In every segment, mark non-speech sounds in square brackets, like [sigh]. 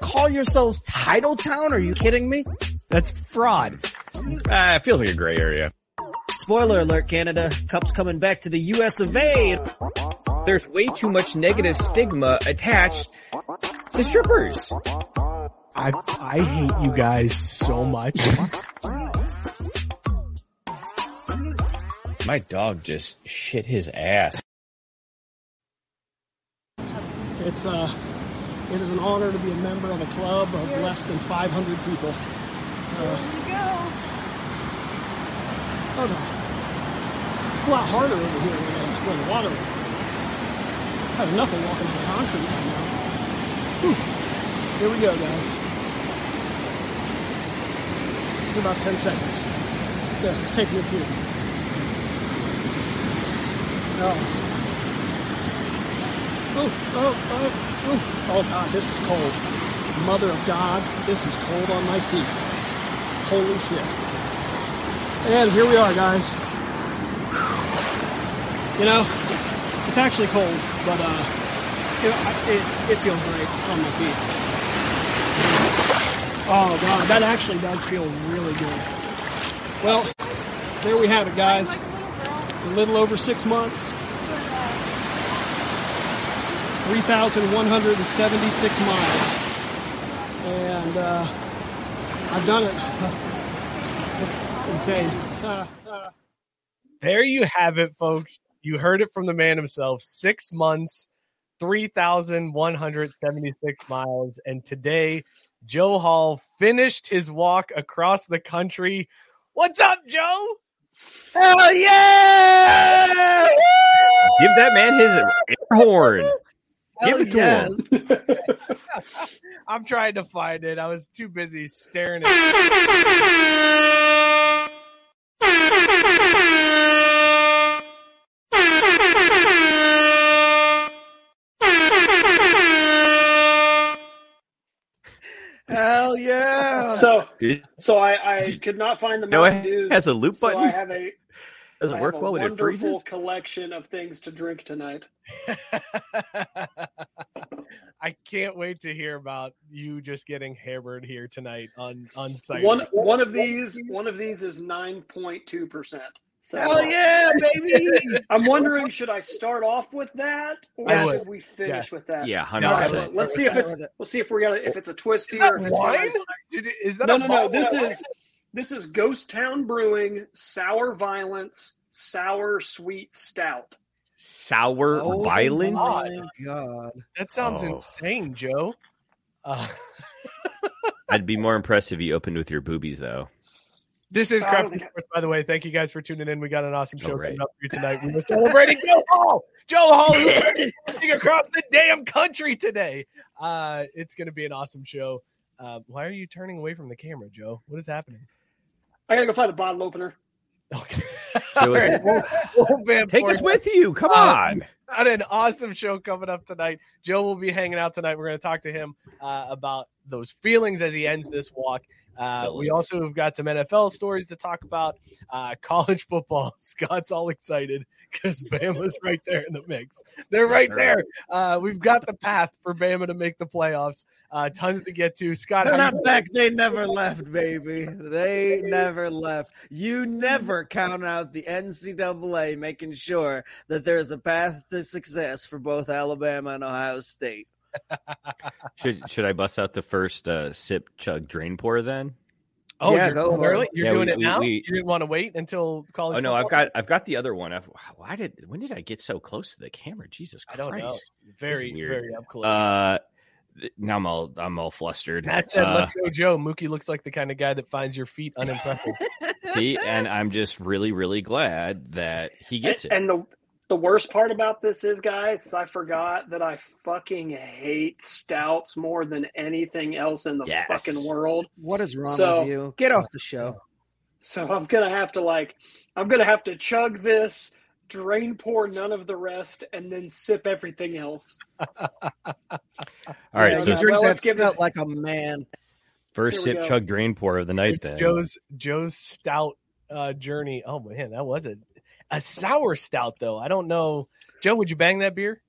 Call yourselves Title Town? Are you kidding me? That's fraud. Uh, it feels like a gray area. Spoiler alert, Canada. Cup's coming back to the US of A. There's way too much negative stigma attached to strippers. I I hate you guys so much. My dog just shit his ass. It's uh, it is an honor to be a member of a club of less than 500 people. Uh, oh no, it's a lot harder over here when, when the water is. I have nothing walking on concrete right now. Whew. Here we go, guys. For about 10 seconds. There, take me a few. Oh. Oh, oh, oh, oh. Oh, God, this is cold. Mother of God, this is cold on my feet. Holy shit. And here we are, guys. You know, it's actually cold, but, uh, know, it, it feels great on my feet. Oh, God, that actually does feel really good. Well, there we have it, guys. A little over six months. 3,176 miles. And uh, I've done it. [laughs] It's insane. Uh, [laughs] uh, There you have it, folks. You heard it from the man himself. Six months, 3,176 miles. And today, Joe Hall finished his walk across the country. What's up, Joe? Hell yeah! Give that man his air horn. [laughs] Give Hell it to yes. him. [laughs] I'm trying to find it. I was too busy staring at Hell yeah! So, so I, I could not find the No, Mountain it Dews. has a loop so button? I have a Does it have work a well when it wonderful freezes? collection of things to drink tonight. [laughs] [laughs] I can't wait to hear about you just getting hammered here tonight on on site. One one of these one of these is nine point two percent. So Hell yeah, baby! [laughs] I'm wondering, should I start off with that, or I should we finish with that? Yeah, hundred No, percent. let's see if it's We'll see if we got if it's a twisty Is that or if it's wine? gonna- Did it- Is that No, a no, no. bottle This of is this is Ghost Town Brewing Sour Violence Sour Sweet Stout. Sour Violence? Oh violence. my god! That sounds Oh. insane, Joe. Uh, [laughs] I'd be more impressed if you opened with your boobies, though. this is I don't Craft Sports, by the way. Thank you guys for tuning in. We got an awesome show Oh, right. coming up for you tonight. We were celebrating Joe Hall. Joe Hall who's racing across the damn country today. Uh, it's going to be an awesome show. Uh, why are you turning away from the camera, Joe? What is happening? I gotta go find the bottle opener. Okay. [laughs] Show us- All right, [laughs] we'll- we'll Take us with you. Come Um, on. got an awesome show coming up tonight. Joe will be hanging out tonight. We're going to talk to him uh, about those feelings as he ends this walk. Uh, we also have got some NFL stories to talk about. Uh, college football. [laughs] Scott's all excited because Bama's right there in the mix. They're right there. Uh, we've got the path for Bama to make the playoffs. Uh, tons to get to. Scott, They're not back. They never left, baby. They never left. You never count out the NCAA making sure that there's a path to success for both Alabama and Ohio State. [laughs] Should should I bust out the first uh, sip, chug, drain, pour then? Oh, Yeah, you're go going for it. early. You're Yeah, doing we- it we- now. we- you didn't want to wait until college. Oh no, I've got I've got the other one. I've, why did when did I get so close to the camera? Jesus I Christ! don't know. Very, very up close. Uh, now I'm all I'm all flustered. Matt said, Uh, "Let's go, Joe." Mookie looks like the kind of guy that finds your feet unimpressive. [laughs] see, and I'm just really really glad that he gets it. And the the worst part about this is, guys, is I forgot that I fucking hate stouts more than anything else in the Yes. fucking world. What is wrong So- with you? Get off the show. So I'm gonna have to like, I'm gonna have to chug this, drain, pour none of the rest, and then sip everything else. [laughs] all right, Yeah, so you okay. drink well, that let's give it- stout like a man. First sip, go. chug, drain, pour of the night. Here's Then Joe's Joe's stout uh, journey. Oh man, that was a a sour stout though. I don't know, Joe. Would you bang that beer?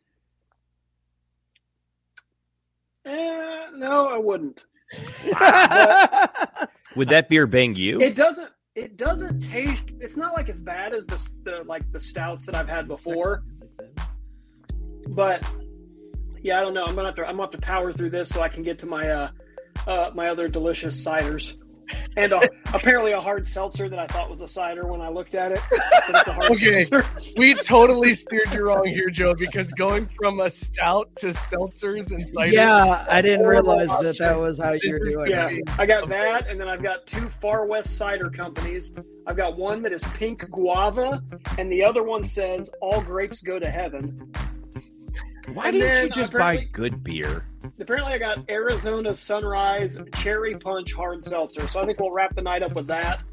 Eh, no, I wouldn't. [laughs] would that beer bang you? It doesn't. It doesn't taste. It's not like as bad as the, the like the stouts that I've had before. But yeah, I don't know. I'm gonna have to. I'm gonna have to power through this so I can get to my uh, uh my other delicious ciders. And uh, apparently a hard seltzer that I thought was a cider when I looked at it. But it's a hard Okay. seltzer. We totally steered you wrong here, Joe, because going from a stout to seltzers and ciders. Yeah, I didn't realize that that was how you were doing Yeah, it. I got that, and then I've got two Far West cider companies. I've got one that is pink guava, and the other one says all grapes go to heaven. Why and didn't you just buy good beer? Apparently, I got Arizona Sunrise Cherry Punch Hard Seltzer. So I think we'll wrap the night up with that.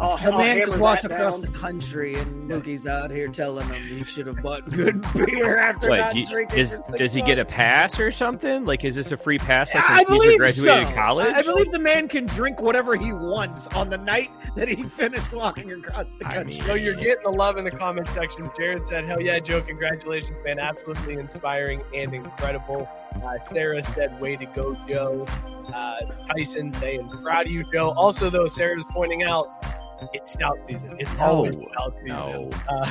I'll, The I'll man hammer just walked across down. the country, and Mookie's out here telling him he should have bought good [laughs] beer after What not do you- drinking does for six does he get a pass or something? Like, is this a free pass? Like I believe graduated so. college. I believe the man can drink whatever he wants on the night that he finished walking across the I country. mean- Joe, you're getting the love in the comment sections. Jared said, "Hell yeah, Joe! Congratulations, man! Absolutely inspiring and incredible." Uh, Sarah said, "Way to go, Joe!" Uh, Tyson saying, "Proud of you, Joe." Also, though, Sarah's pointing out it's stout season. It's always No, stout season. no. Uh,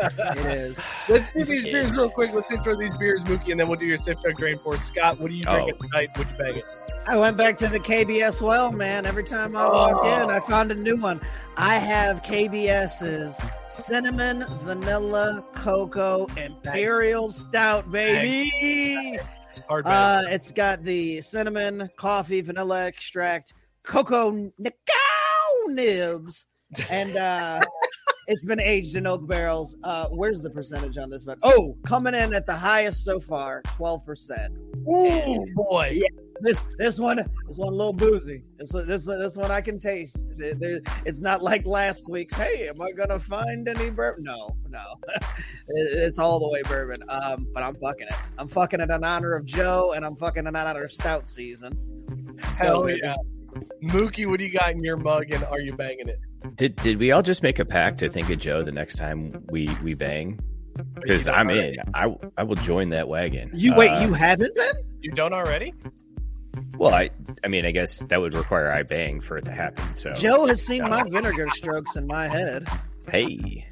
it [laughs] is. let's do These these beers kids. real quick. Let's intro these beers, Mookie, and then we'll do your sip chug drain pour. Scott, what are you Oh. drinking tonight? Would you bang it? I went back to the KBS well, man. Every time I walk Oh. in, I found a new one. I have KBS's cinnamon, vanilla, cocoa, imperial stout, baby. Hard. Uh, it's got the cinnamon, coffee, vanilla extract, cocoa nibs, and uh, [laughs] it's been aged in oak barrels. Uh, where's the percentage on this one? Oh, coming in at the highest so far, twelve percent. Ooh, boy. Yeah. This this one this one a little boozy. This one this this one I can taste. There- there- It's not like last week's. Hey, am I gonna find any bourbon? No, no. [laughs] It's all the way bourbon. Um, but I'm fucking it. I'm fucking it in honor of Joe, and I'm fucking it in honor of Stout season. Let's Hell baby. yeah. Mookie, what do you got in your mug, and are you banging it? Did did we all just make a pact to think of Joe the next time we we bang? Because I'm in. I I will join that wagon. You wait. Uh, You haven't been? You don't already? Well, I I mean, I guess that would require I bang for it to happen. So Joe has seen my vinegar strokes in my head. Hey.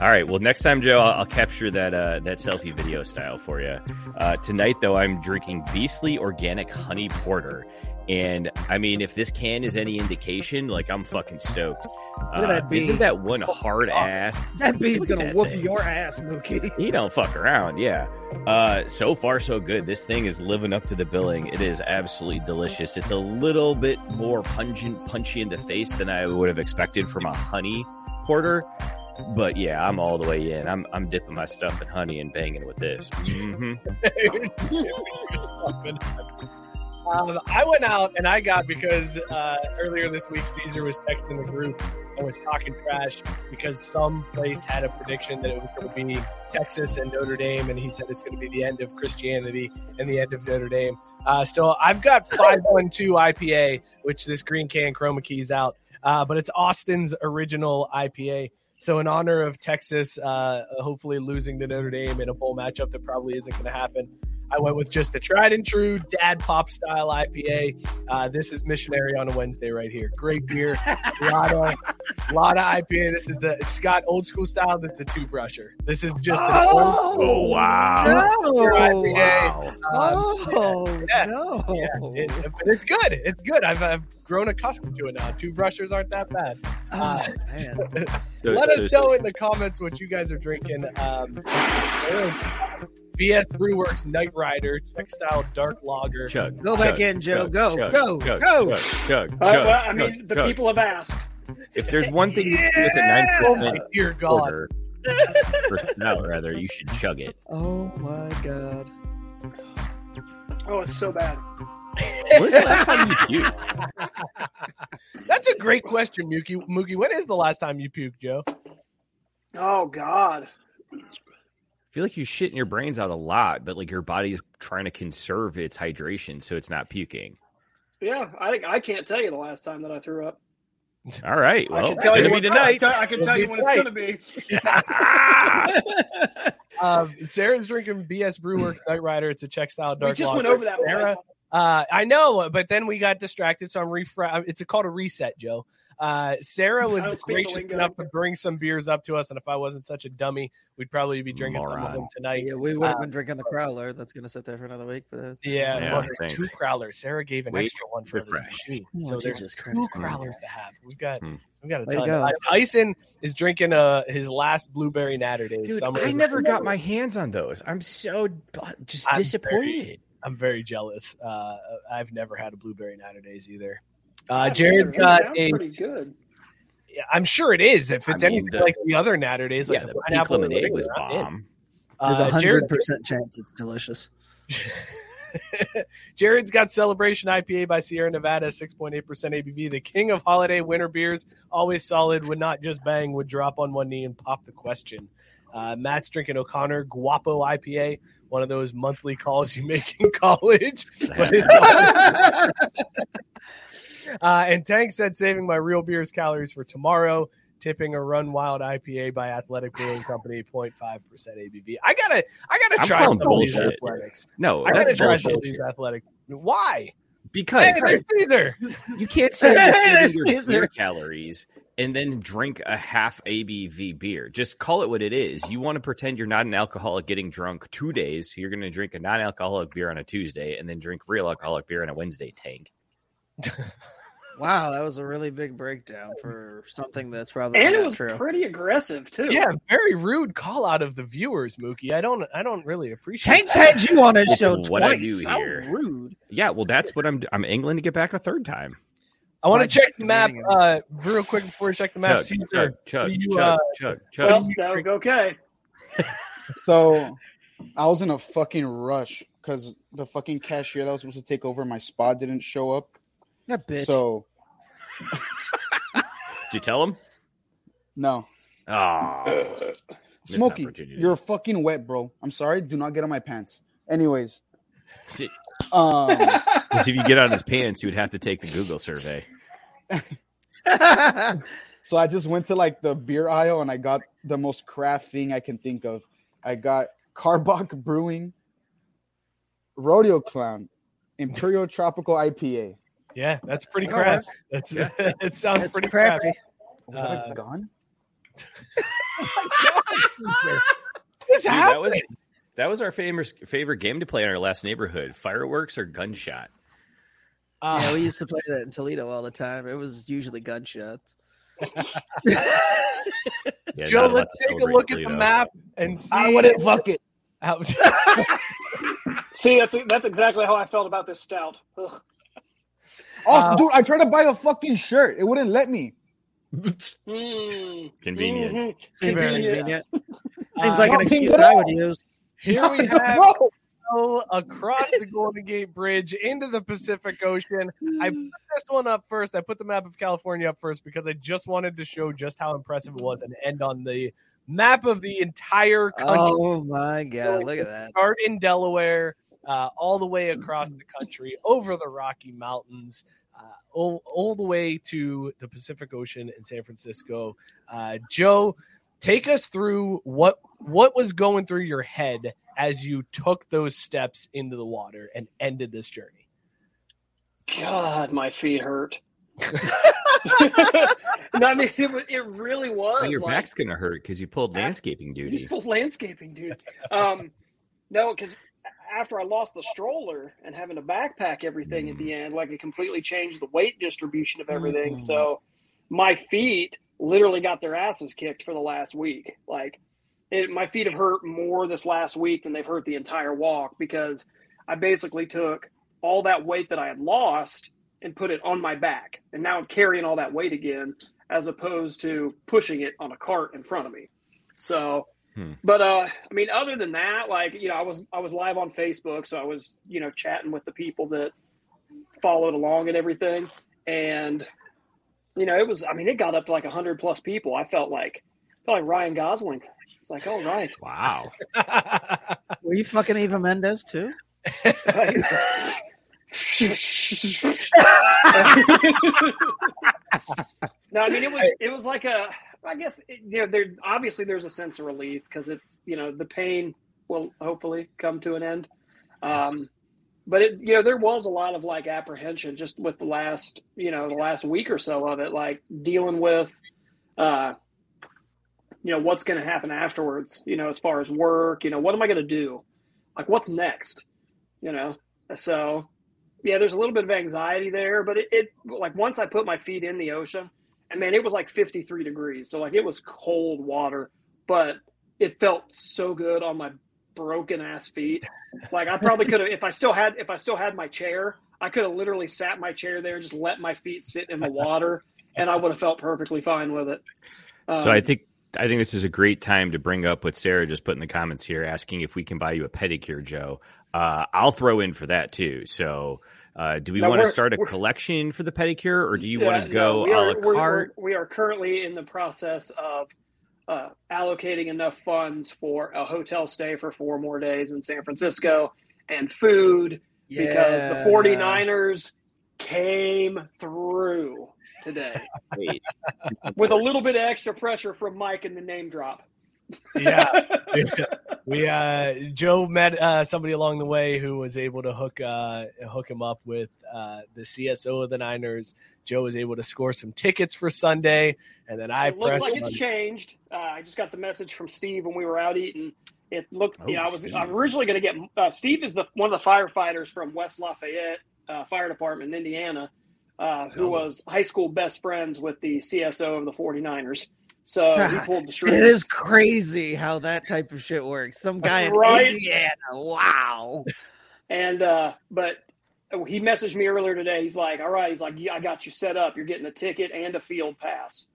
All right. Well, next time, Joe, I'll, I'll capture that uh, that selfie video style for you. Uh, tonight, though, I'm drinking Beastly Organic Honey Porter, and I mean, if this can is any indication, like I'm fucking stoked. Look at that bee. isn't that one hard ass? That bee's gonna that whoop thing. your ass, Mookie. [laughs] He don't fuck around, yeah. Uh, so far, so good. This thing is living up to the billing. It is absolutely delicious. It's a little bit more pungent, punchy in the face than I would have expected from a honey porter. But yeah, I'm all the way in. I'm I'm dipping my stuff in honey and banging with this. [laughs] hmm uh, Um, I went out and I got because uh, earlier this week Caesar was texting the group and was talking trash because some place had a prediction that it was going to be Texas and Notre Dame, and he said it's going to be the end of Christianity and the end of Notre Dame. Uh, so I've got [laughs] five one two IPA, which this green can chroma keys out, uh, but it's Austin's original IPA. So in honor of Texas, uh, hopefully losing to Notre Dame in a bowl matchup that probably isn't going to happen. I went with just a tried and true dad pop style IPA. Uh, this is missionary on a Wednesday right here. Great beer, a lot of, lot of IPA. This is a Scott old school style. This is a two brusher. This is just an Oh, Oh, wow. No. IPA. Oh, Um, yeah, no. yeah, it, it's good. It's good. I've, I've grown accustomed to it now. Two brushers aren't that bad. Uh, Oh, man. [laughs] Let so- us know in the comments what you guys are drinking. Um, BS Brewworks Night Rider, Czech style dark lager. Chug. Go back chug, in, Joe. chug, Go, chug, go, chug, go. Chug, chug, Uh, chug, well, I mean, chug, the chug. people have asked. If there's one thing you can do with a nine Oh my percent dear God. porter, or stout rather, you should chug it. Oh my god. Oh, it's so bad. When's the last time you puked? [laughs] That's a great question, Mookie. Mookie, when is the last time you puked, Joe? Oh God. I feel like you shitting your brains out a lot, but like your body's trying to conserve its hydration so it's not puking. Yeah, I I can't tell you the last time that I threw up. [laughs] All right. I Well, can tell you gonna when tonight. tonight. I can It'll tell you when tonight. it's gonna be. [laughs] [laughs] Um, Sarah's drinking BS Brewworks Night Rider. It's a Czech style dark. We dark just lager. went over that. one. Sarah, uh, I know, but then we got distracted, so I'm refresh. It's a called a reset, Joe. Uh, Sarah was I don't speak the gracious enough to bring some beers up to us, and if I wasn't such a dummy, we'd probably be drinking some of them tonight. Yeah, we would have Uh, been drinking the crowler. That's gonna sit there for another week. But uh, Yeah, Yeah, well, there's two crowlers. Sarah gave an Wait, extra one for everyone, refresh. too. Oh, So there's Jesus Christ. two crowlers to have. We've got Hmm. we've got a Way ton. go. Uh, Tyson is drinking uh his last blueberry Naturday. Dude, Summer I never got my hands on those. I'm so bu- just I'm disappointed. I'm very jealous. Uh, I've never had a blueberry Naturdays either. Uh, Jared it got a. Good. I'm sure it is. If it's I mean, anything the- like the other Naturdays, like yeah, the the pink pineapple and lemonade was regular, in. bomb. there's a Uh, hundred [laughs] percent chance it's delicious. [laughs] Jared's got Celebration IPA by Sierra Nevada, 6.8% ABV. The king of holiday winter beers, always solid, would not just bang, would drop on one knee and pop the question. Uh, Matt's drinking O'Connor Guapo IPA, one of those monthly calls you make in [laughs] college. But it's uh, and Tank said saving my real beers calories for tomorrow. Tipping a Run Wild IPA by Athletic Brewing [sighs] Company, 0.5% ABV. I gotta, I gotta I'm try calling some of these athletics. No, I gotta that's try some of these athletic. Why? Because Hey, there's Caesar. you can't say [laughs] Hey, there's your Caesar. beer calories and then drink a half ABV beer. Just call it what it is. You want to pretend you're not an alcoholic getting drunk two days. So you're going to drink a non-alcoholic beer on a Tuesday and then drink real alcoholic beer on a Wednesday. Tank. [laughs] Wow, that was a really big breakdown for something that's probably And it was true. pretty aggressive too. Yeah, very rude call out of the viewers, Mookie. I don't, I don't really appreciate. Tank's that. had you on his It's show what I twice. do How here. rude. Yeah, well, that's what I'm. I'm angling to get back a third time. I want By to check the map uh, real quick before we check the map. Chug, Caesar, chug, chug, will you, chug, uh, chug, chug. Well, that would go okay. [laughs] So I was in a fucking rush because the fucking cashier that was supposed to take over my spot didn't show up. Yeah, bitch. So [laughs] Did you tell him? no, Oh, Smokey, you're fucking wet, bro. I'm sorry. Do not get on my pants. Anyways, Did- um, [laughs] Because if you get on his pants, you would have to take the Google survey. [laughs] so I just went to like the beer aisle and I got the most craft thing I can think of. I got Karbach Brewing, Rodeo Clown, Imperial Tropical IPA. Yeah, that's pretty All right. craft. That's [laughs] it sounds That's pretty crafty. crafty. Was that Uh, a [laughs] gun? This Dude, that was that was our famous favorite game to play in our last neighborhood: fireworks or gunshot. Uh, yeah, we used to play that in Toledo all the time. It was usually gunshots. [laughs] Yeah, Joe, let's take a look at the map and see. I wouldn't fuck it. how- See, that's that's exactly how I felt about this stout. Ugh. Also, Uh, dude, I tried to buy a fucking shirt. It wouldn't let me. [laughs] Mm. Convenient. Mhm. Seems Convenient. convenient. Seems Uh, like an excuse I would use. [laughs] Here we have Bro, go across the Golden Gate Bridge into the Pacific Ocean. I put this one up first. I put the map of California up first because I just wanted to show just how impressive it was and end on the map of the entire country. Oh my god! Look at that. Start in Delaware, uh, all the way across the country, over the Rocky Mountains, uh, all, all the way to the Pacific Ocean in San Francisco. Uh, Joe, take us through what what was going through your head as you took those steps into the water and ended this journey. God, my feet hurt. [laughs] [laughs] no, I mean it, it really was. Well, your like- back's gonna hurt because you pulled landscaping You duty. just pulled landscaping, dude. Um, no, because after I lost the stroller and having to backpack everything at the mm. end, like it completely changed the weight distribution of everything. Mm. So my feet literally got their asses kicked for the last week. Like it, my feet have hurt more this last week than they've hurt the entire walk because I basically took all that weight that I had lost and put it on my back, and now I'm carrying all that weight again, as opposed to pushing it on a cart in front of me. So, Hmm. but uh, I mean, other than that, like you know, I was I was live on Facebook, so I was you know chatting with the people that followed along and everything, and you know, it was I mean, it got up to like hundred plus people. I felt like I felt like Ryan Gosling. It's like, oh right, Wow. [laughs] Were you fucking Eva Mendes too? [laughs] [laughs] no, I mean it was it was like a I guess you know there obviously there's a sense of relief because it's you know the pain will hopefully come to an end. Um, but it you know there was a lot of like apprehension just with the last you know the last week or so of it like dealing with uh you know what's going to happen afterwards you know as far as work you know what am i going to do? Like what's next? You know? So yeah there's a little bit of anxiety there but it, it like once i put my feet in the ocean and man it was like 53 degrees so like it was cold water but it felt so good on my broken ass feet like i probably could have if i still had if i still had my chair i could have literally sat my chair there and just let my feet sit in the water and i would have felt perfectly fine with it So I Um, think I think this is a great time to bring up what Sarah just put in the comments here, asking if we can buy you a pedicure, Joe. Uh, I'll throw in for that too. So, uh, do we No, want to start a collection for the pedicure, or do you Yeah, want to go no, we a are, la we're- carte? we're- we are currently in the process of uh, allocating enough funds for a hotel stay for four more days in San Francisco and food because the Yeah. 49ers came through today [laughs] Wait, with a little bit of extra pressure from Mike and the name drop. Yeah. [laughs] we uh Joe met uh somebody along the way who was able to hook uh hook him up with uh the CSO of the Niners. Joe was able to score some tickets for Sunday and then I it looks like it's on- changed. Uh, I just got the message from Steve when we were out eating. It looked, you know, Oh, I was Steve. I'm originally going to get uh, Steve is the one of the firefighters from West Lafayette uh, Fire Department in Indiana, uh, who Oh. was high school best friends with the CSO of the 49ers. So [laughs] he pulled the strings. It is crazy how that type of shit works. Some guy in Right? Indiana. Wow. And uh, but he messaged me earlier today. He's like, "All right," he's like, yeah, "I got you set up. You're getting a ticket and a field pass."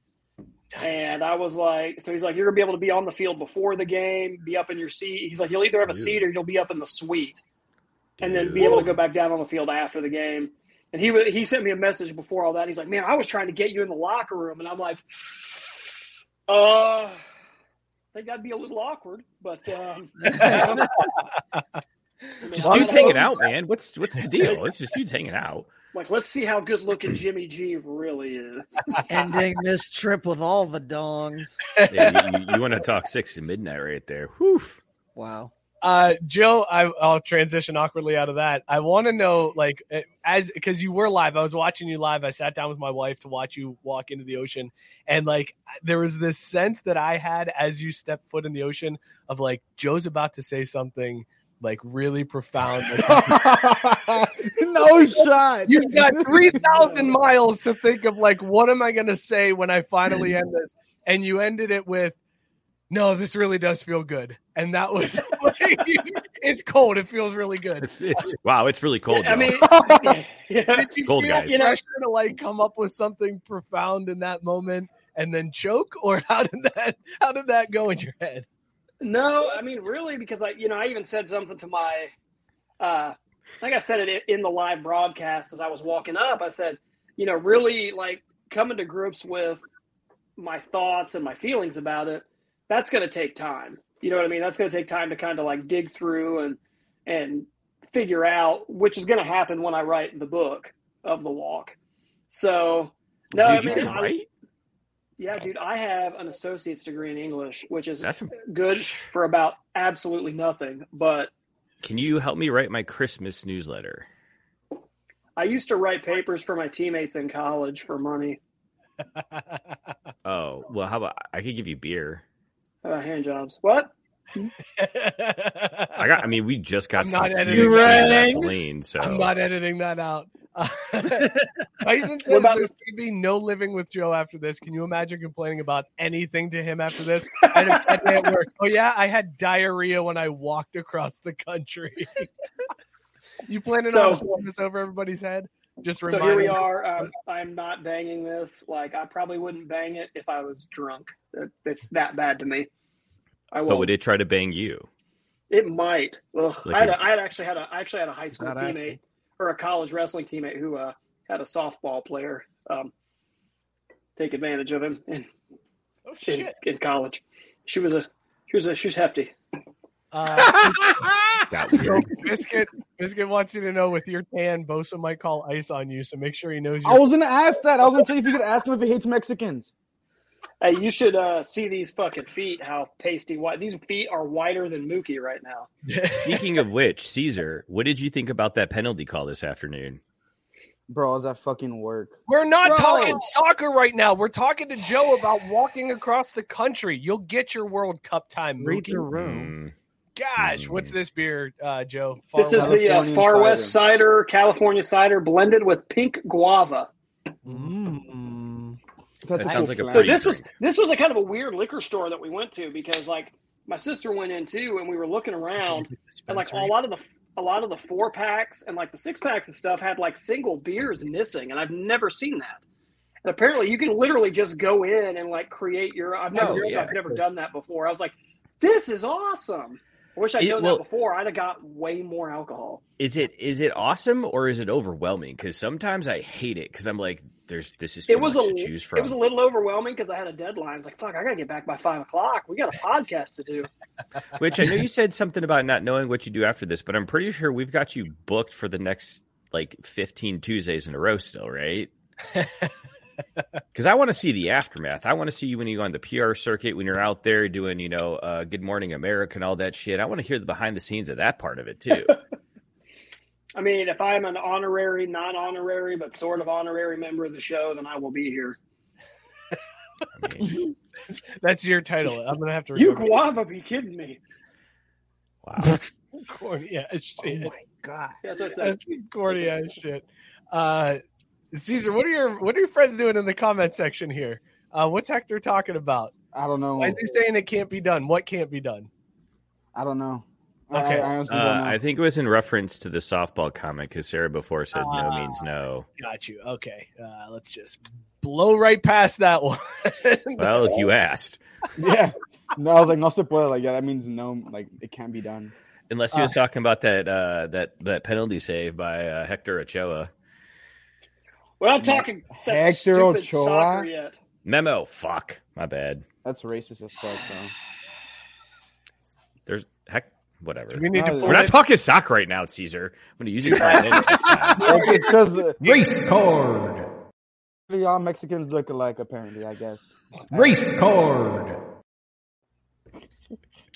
And I was like, "So he's like, you're gonna be able to be on the field before the game, be up in your seat." He's like, "You'll either have a Dude. seat or you'll be up in the suite, and then be able to go back down on the field after the game." And he wa- he sent me a message before all that. He's like, "Man, I was trying to get you in the locker room," and I'm like, "Uh." I think that'd be a little awkward, but um, [laughs] just dudes hanging out, man. What's what's the deal? [laughs] It's just dudes hanging out. Like, let's see how good looking Jimmy G really is. [laughs] Ending this trip with all the dongs. Yeah, you, you, want to talk six to midnight right there? Whew. Wow. Uh, Joe, I, I'll transition awkwardly out of that. I want to know, like, eh, as because you were live, I was watching you live. I sat down with my wife to watch you walk into the ocean, and like, there was this sense that I had as you stepped foot in the ocean of like Joe's about to say something like really profound. [laughs] No shot. You've got 3,000 miles to think of, like, what am I going to say when I finally end this? And you ended it with, no, this really does feel good. And that was, [laughs] like, it's cold. It feels really good. It's, it's wow. It's really cold. I mean, [laughs] yeah, Did you Cold feel guys. You know- pressure to, like, come up with something profound in that moment and then choke? Or [laughs] how did that, how did that go in your head? No, I mean really because I you know I even said something to my uh, like I said it in the live broadcast as I was walking up. I said, you know, really like coming to grips with my thoughts and my feelings about it. That's going to take time. You know what I mean? That's going to take time to kind of like dig through and and figure out, which is going to happen when I write the book of the walk. So, no, Dude, I you mean, can I- write? yeah, dude, I have an associate's degree in English, which is That's good for about absolutely nothing. But Can you help me write my Christmas newsletter? I used to write papers for my teammates in college for money, Oh, well, how about I could give you beer? Uh, hand jobs. What? I got. I mean, we just got I'm some not editing that. gasoline, so I'm not editing that out. [laughs] Tyson says about- there's going to be no living with Joe after this. Can you imagine complaining about anything to him after this? I had a day at work. Oh yeah, I had diarrhea when I walked across the country. [laughs] you planning So- on throwing this over everybody's head? Just So here we are. Um, I'm not banging this. Like I probably wouldn't bang it if I was drunk. It, it's that bad to me. I but will. would it try to bang you? It might. Ugh. Like I, had a, I had actually had a I actually had a high school teammate asking. or a college wrestling teammate who uh, had a softball player um, take advantage of him in, Oh in, shit! in college. She was a she was a she was hefty. Uh, [laughs] so. Biscuit Biscuit wants you to know with your tan, Bosa might call ice on you, so make sure he knows. You're I was gonna ask that. I was gonna tell you if you could ask him if he hates Mexicans. Hey, you should uh, see these fucking feet. How pasty white these feet are whiter than Mookie right now. [laughs] Speaking of which, Caesar, what did you think about that penalty call this afternoon? Bro, how's that fucking work? We're not Bro. talking soccer right now. We're talking to Joe about walking across the country. You'll get your World Cup time, Read Mookie. the room. Mm, Gosh, what's this beer, uh, Joe? Far This is the uh, Californian Far cider. West cider, California cider, blended with pink guava. Mm. That's That sounds cool like a. So pretty this was this was a kind of a weird liquor store that we went to because like my sister went in too, and we were looking around, and like a lot of the a lot of the four packs and like the six packs and stuff had like single beers missing, and I've never seen that. And apparently, you can literally just go in and like create your. I've never, Oh, yeah. I've never done that before. I was like, this is awesome. I wish I'd It- known well- that before. I'd have got way more alcohol. Is it is it awesome or is it overwhelming? Because sometimes I hate it because I'm like, there's this is too It was much a to choose from. it was a little overwhelming because I had a deadline. It's like, fuck, I gotta get back by five o'clock. We got a podcast to do. [laughs] Which I know you said something about not knowing what you do after this, but I'm pretty sure we've got you booked for the next like 15 Tuesdays in a row still, right? [laughs] [laughs] Because I want to see the aftermath. I want to see you when you go on the PR circuit, when you're out there doing, you know, uh, Good Morning America and all that shit. I want to hear the behind the scenes of that part of it too. [laughs] I mean, if I'm an honorary, non-honorary, but sort of honorary member of the show, then I will be here. [laughs] I mean, That's your title. I'm gonna have to. You remember. guava, be kidding me? wow. corny ass shit. Oh my god. That's what it said. That's corny ass shit. Uh, Caesar, what are your what are your friends doing in the comment section here? Uh, what's Hector talking about? I don't know. Why is he saying it can't be done? What can't be done? I don't know. Okay. I, I honestly Uh, don't know. I think it was in reference to the softball comment because Sarah before said no means no. Got you. Okay, uh, let's just blow right past that one. [laughs] Well, you asked. yeah. No, I was like, no se puede. Like, yeah, that means no. Like, it can't be done. Unless he was talking about that uh, that that penalty save by uh, Hector Ochoa. We're not talking that Hector stupid Ochoa? soccer yet. Memo. Fuck. My bad. That's racist as fuck, bro. There's heck. Whatever. We need to We're not talking soccer right now, Caesar. I'm going to use it for my advantage this time. [laughs] Well, it's because uh, Race card. all Mexicans look alike, apparently. I guess. Race card.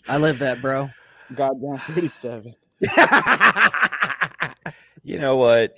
I live that, bro. Goddamn, thirty-seven. [laughs] You know what?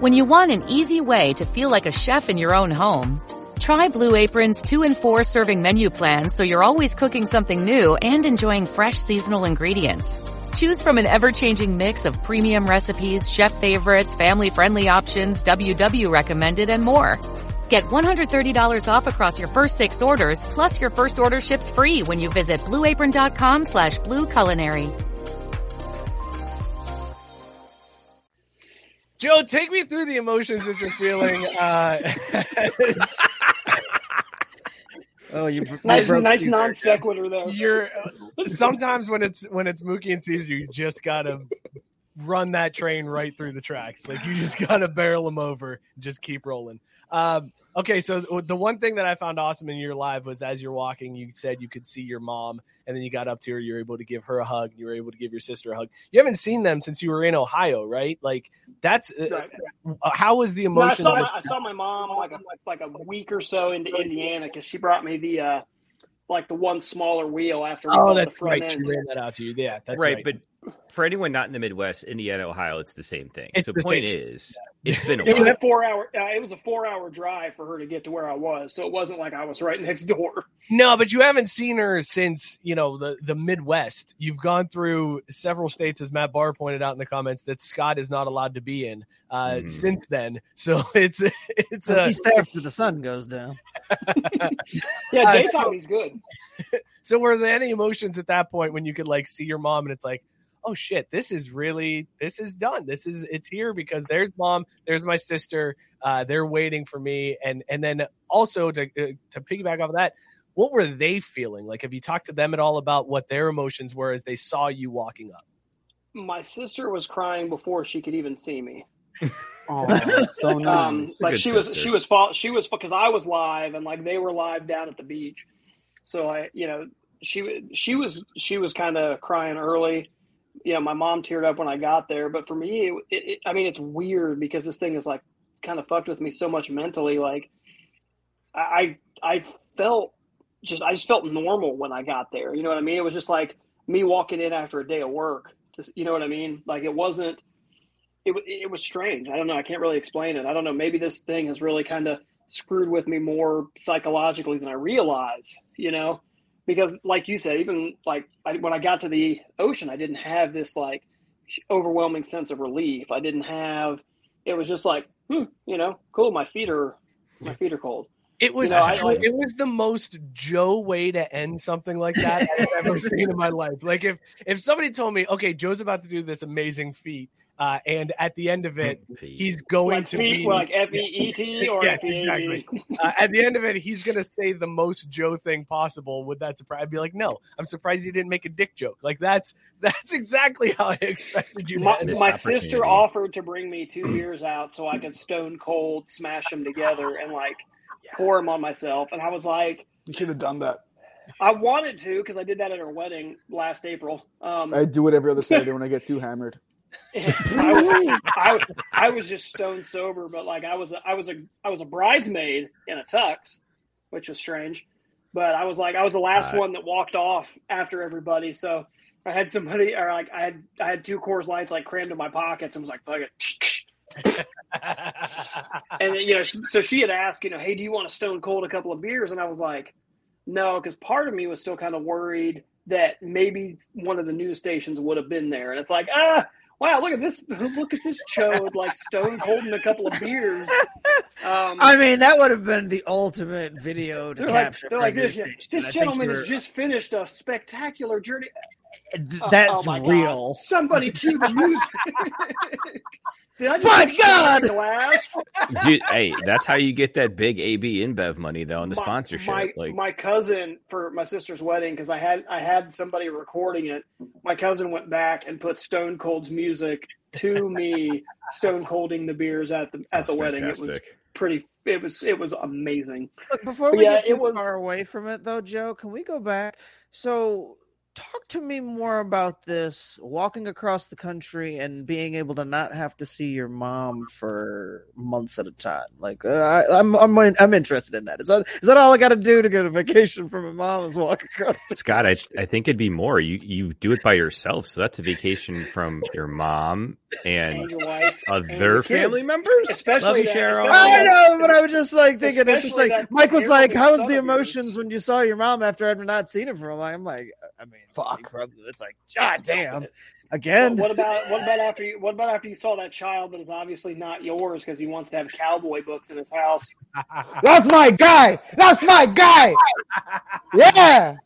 When you want an easy way to feel like a chef in your own home, Try Blue Apron's two and four serving menu plans so you're always cooking something new and enjoying fresh seasonal ingredients. Choose from an ever-changing mix of premium recipes, chef favorites, family-friendly options, WW recommended, and more. Get $130 off across your first six orders, plus your first order ships free when you visit blueapron.com slash blueculinary. Joe, take me through the emotions that you're feeling. Uh, [laughs] oh, you nice, nice non sequitur there. You're [laughs] sometimes when it's when it's Mookie and Caesar, you just gotta run that train right through the tracks. Like you just gotta barrel them over, and just keep rolling. Um, okay, so the one thing that I found awesome in your live was as you're walking, you said you could see your mom, and then you got up to her, you were able to give her a hug, you were able to give your sister a hug. You haven't seen them since you were in Ohio, right? Like that's uh, uh how was the emotions? No, I, saw my, I, saw my, mom like a, like a week or so into Indiana because she brought me the. uh like the one smaller wheel after we oh, that's the front right. end. She ran that out to you. Yeah, that's right, right. But for anyone not in the Midwest, Indiana, Ohio, it's the same thing. It's so the point same- is, it's been a It was a four hour. Uh, it was a four hour drive for her to get to where I was, so it wasn't like I was right [laughs] next door. No, but you haven't seen her since you know the the Midwest. You've gone through several states, as Matt Barr pointed out in the comments, that Scott is not allowed to be in uh, Mhm. since then. So [laughs] it's it's At a least after the sun goes down. [laughs] Yeah, Uh, daytime so- he's good. so were there any emotions at that point when you could like see your mom and it's like oh shit this is really this is done this is it's here because there's mom there's my sister uh, they're waiting for me and and then also to uh, to piggyback off of that what were they feeling like have you talked to them at all about what their emotions were as they saw you walking up My sister was crying before she could even see me. [laughs] Oh, that's so nice. Um, like good she was, she was, fall, she was because I was live and like they were live down at the beach. So I, you know, she was, she was she was kind of crying early. You know, my mom teared up when I got there, but for me, it, it, I mean, it's weird because this thing is like kind of fucked with me so much mentally. Like, I I felt just I just felt normal when I got there. You know what I mean? It was just like me walking in after a day of work. Just, you know what I mean? Like it wasn't it, it was strange. I don't know. I can't really explain it. I don't know. Maybe this thing has really kind of screwed with me more psychologically than I realize, you know, because like you said, even like I, when I got to the ocean, I didn't have this like overwhelming sense of relief. I didn't have, it was just like, hmm, you know, cool. My feet are, my feet are cold. it was You know, I- like- it was the most Joe way to end something like that I've ever seen in my life. Like if if somebody told me, okay, Joe's about to do this amazing feat, uh, and at the end of it, he's going Like to feet, be like F E E T [laughs] or Yes, F E A T. exactly. uh, at the end of it, he's going to say the most Joe thing possible. Would that surprise? I'd be like, no, I'm surprised he didn't make a dick joke. Like that's [laughs] that's exactly how I expected you. My, to my sister offered to bring me two beers out so I could stone cold smash them together [sighs] and like pour them on myself. And I was like, You should have done that. I wanted to because I did that at her wedding last April. Um, I do it every other Saturday when I get too hammered. I was [laughs] I, I was just stone sober, but like I was a, I was a I was a bridesmaid in a tux, which was strange. But I was like I was the last Uh, one that walked off after everybody, so I had somebody or like I had I had two Coors Lights like crammed in my pockets and was like fuck it. [laughs] and you know, so she had asked, you know, hey, do you want to stone cold a couple of beers? And I was like, no, because part of me was still kind of worried that maybe one of the news stations would have been there. And it's like, ah, wow, look at this, [laughs] look at this chode like stone cold colding a couple of beers. Um, I mean, that would have been the ultimate video to they're like, capture. they're like this, this gentleman has just finished a spectacular journey. Th- Oh, That's oh my God. real. Somebody cue the music. [laughs] Did I My get shot in the God! glass? [laughs] Dude, hey, that's how you get that big AB InBev money though, and the my- sponsorship. My, like, my cousin for my sister's wedding because I had I had somebody recording it. My cousin went back and put Stone Cold's music to me, [laughs] Stone Colding the beers at the at the wedding. It was pretty. It was it was amazing. Look, before But we yeah, get too it was- far away from it, though, Joe, can we go back? So talk to me more about this walking across the country and being able to not have to see your mom for months at a time. Like, uh, I, I'm, I'm, I'm interested in that. Is that is that all I got to do to get a vacation from my mom? Is walk across? The- Scott, I, I think it'd be more. You you do it by yourself, so that's a vacation from your mom and, And your wife and other your kids. family members. Especially Love you, that- Cheryl. especially I know, but I was just like thinking, it's just like Mike was like, "How was the emotions when you saw your mom after I'd not seen her for a while?" I'm like, I mean, fuck, it's like, god damn, [laughs] again. What about what about after you what about after you saw that child that is obviously not yours because he wants to have cowboy books in his house? [laughs] That's my guy. That's my guy. [laughs] Yeah.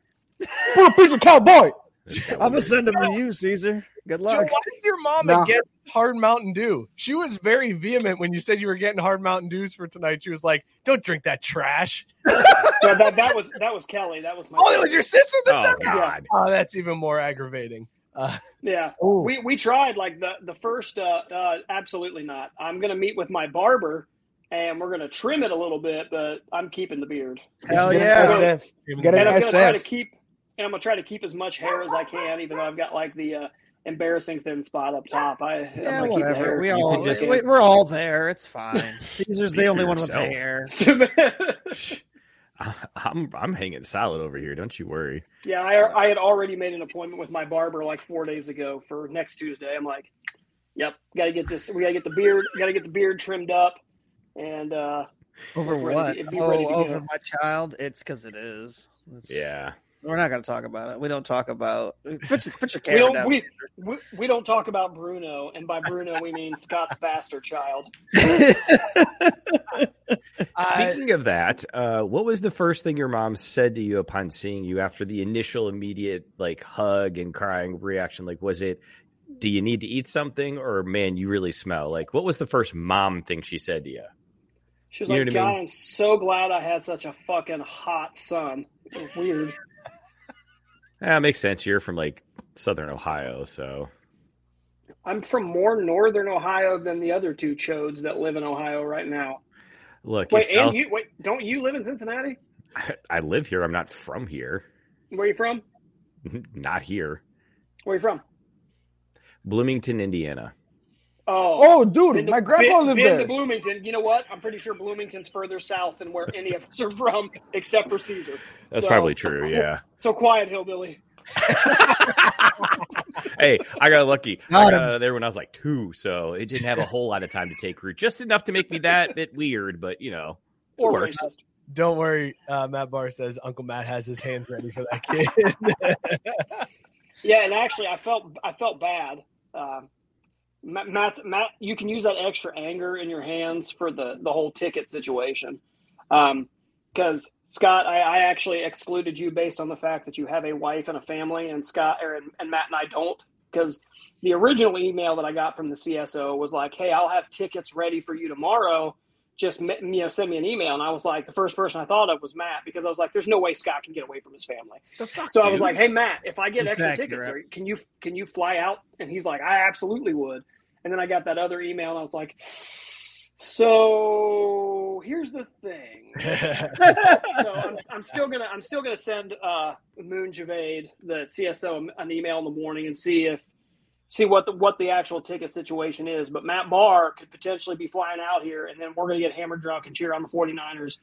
Put a piece of cowboy. [laughs] I'm gonna send them to you, Caesar. Good Joe, luck. why is your mom Nah. against hard Mountain Dew? She was very vehement when you said you were getting hard Mountain Dews for tonight. She was like, "Don't drink that trash." [laughs] So that that was that was Kelly. That was my Oh, it was your sister that Oh said that. God. Oh, that's even more aggravating. Uh, Yeah, Ooh. we we tried like the the first. Uh, uh, absolutely not. I'm gonna meet with my barber, and we're gonna trim it a little bit, but I'm keeping the beard, Hell [laughs] yeah. SF. Get an and I'm gonna try to keep. And I'm gonna try to keep as much hair as I can, even though I've got like the uh, embarrassing thin spot up top. I I'm Yeah, gonna keep the whatever. We all just, we, we're all there. It's fine. [laughs] Caesar's the only one with yourself. hair. [laughs] I'm I'm hanging solid over here. Don't you worry. Yeah, I, I had already made an appointment with my barber like four days ago for next Tuesday. I'm like, yep, got to get this. We got to get the beard. Got to get the beard trimmed up, and uh, Over what? it'd be Oh, ready over go. my child. It's because it is. It's- Yeah. We're not going to talk about it. We don't talk about. Put your, put your we camera don't down. we, we we don't talk about Bruno, and by Bruno we mean Scott's [laughs] bastard child. [laughs] Speaking of that, uh, what was the first thing your mom said to you upon seeing you after the initial immediate like hug and crying reaction? Like, was it, "Do you need to eat something?" or "Man, you really smell"? Like, what was the first mom thing she said to you? She was You like, what I God, mean? I'm so glad I had such a fucking hot son. It weird. That makes sense. You're from like Southern Ohio, so I'm from more northern Ohio than the other two chodes that live in Ohio right now. look. Wait, and South- you wait, don't you live in Cincinnati? [laughs] I live here. I'm not from here. Where are you from? [laughs] Not here. Where are you from? Bloomington, Indiana. Oh, Oh, dude, been to- my grandpa been- lived been there. to Bloomington. You know what? I'm pretty sure Bloomington's further south than where any of us are from, except for Caesar. That's So- probably true. Yeah. So quiet, hillbilly. [laughs] hey, I got lucky. I Got got out of there when I was like two, so it didn't have a whole lot of time to take root. Just enough to make me that bit weird, but you know, Or works. don't worry, uh, Matt Barr says Uncle Matt has his hands ready for that kid. [laughs] Yeah, and actually, I felt I felt bad. Um, Matt, Matt, Matt, you can use that extra anger in your hands for the the whole ticket situation. Um, because Scott, I, I actually excluded you based on the fact that you have a wife and a family, and Scott or, and, and Matt and I don't. Because the original email that I got from the CSO was like, "Hey, I'll have tickets ready for you tomorrow. Just you know, send me an email." And I was like, the first person I thought of was Matt because I was like, "There's no way Scott can get away from his family." So I was like, "Hey Matt, if I get It's extra accurate. tickets, are, can you can you fly out?" And he's like, "I absolutely would." And then I got that other email, and I was like, "So here's the thing." [laughs] so I'm, I'm still gonna I'm still gonna send uh, Moon Javade, the CSO, an email in the morning and see if see what the what the actual ticket situation is. But Matt Barr could potentially be flying out here, and then we're gonna get hammered drunk and cheer on the 49ers.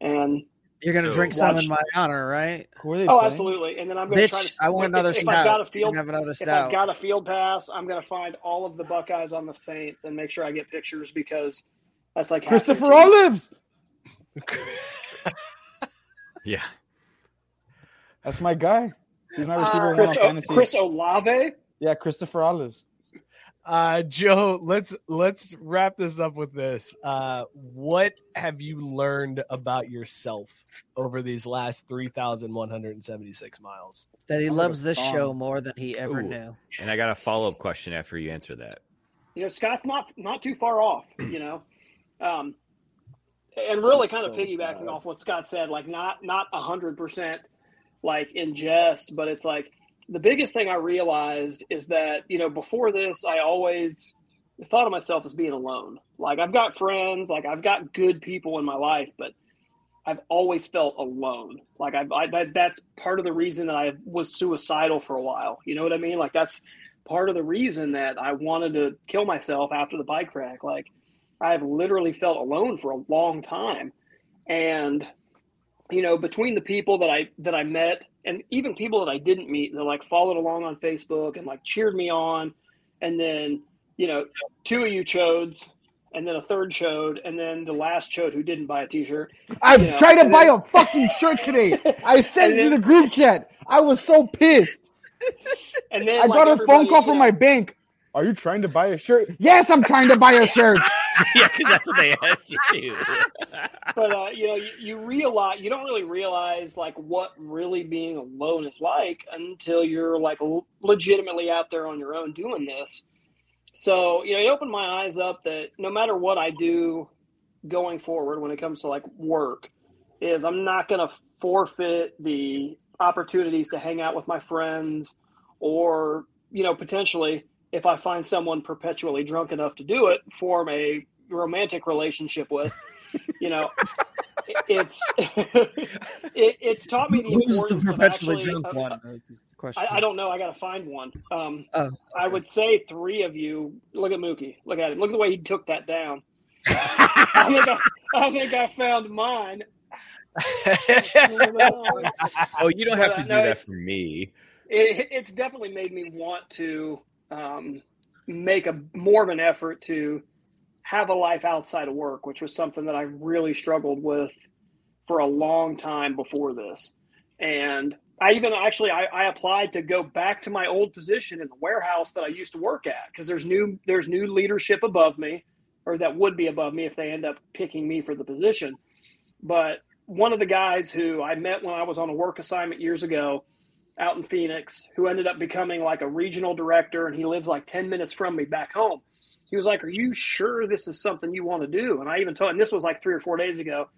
And You're going to So drink some in my honor, right? Who are they oh, playing? absolutely. And then I'm gonna try to. I want if- another if, stout. I've got a field have another if I've got a field pass, I'm going to find all of the Buckeyes on the Saints and make sure I get pictures because that's like Christopher. Olives. [laughs] yeah. That's my guy. He's my Uh, receiver one Chris, on o- fantasy. Chris Olave. Yeah, Christopher Olives. Uh, Joe, let's let's wrap this up with this. Uh, what have you learned about yourself over these last three thousand one hundred and seventy six miles? That he loves this song. show more than he ever Ooh. knew. And I got a follow up question after you answer that. You know, Scott's not not too far off. You know, um, and really kind of So piggybacking bad. off what Scott said, like not not a hundred percent like in jest, but it's like the biggest thing I realized is that you know before this I always thought of myself as being alone. Like I've got friends, like I've got good people in my life, but I've always felt alone. Like I, I that, that's part of the reason that I was suicidal for a while. You know what I mean? Like that's part of the reason that I wanted to kill myself after the bike wreck. Like I've literally felt alone for a long time, and you know between the people that I that I met and even people that I didn't meet that like followed along on Facebook and like cheered me on, and then you know two of you chodes and then a third chode, and then the last chode who didn't buy a T-shirt. I've you know, tried to and buy then- a fucking shirt today. [laughs] I sent And it to the group chat. I was so pissed. And then I like, got a phone call from know, my bank. Are you trying to buy a shirt? Yes, I'm trying to buy a shirt. [laughs] [laughs] yeah, because that's what they asked you to. [laughs] but uh, you know, you, you realize you don't really realize like what really being alone is like until you're like l- legitimately out there on your own doing this. So you know, it opened my eyes up that no matter what I do going forward when it comes to like work, is I'm not going to forfeit the opportunities to hang out with my friends, or you know, potentially if I find someone perpetually drunk enough to do it, form a romantic relationship with. [laughs] You know, it- it's [laughs] it, it's taught me the Who's the importance of perpetually actually- drunk uh, one? Question. I, I don't know. I got to find one. Um, Oh, I would say three of you. Look at Mookie. Look at him. Look at the way he took that down. [laughs] I think I, I think I found mine. oh, you don't have to But, do no, that for me. it, it's definitely made me want to um, make a more of an effort to have a life outside of work, which was something that I really struggled with for a long time before this. And I even actually I, I applied to go back to my old position in the warehouse that I used to work at because there's new there's new leadership above me, or that would be above me if they end up picking me for the position. But one of the guys who I met when I was on a work assignment years ago out in Phoenix, who ended up becoming like a regional director, and he lives like 10 minutes from me back home. He was like, Are you sure this is something you want to do? And I even told him this was like three or four days ago.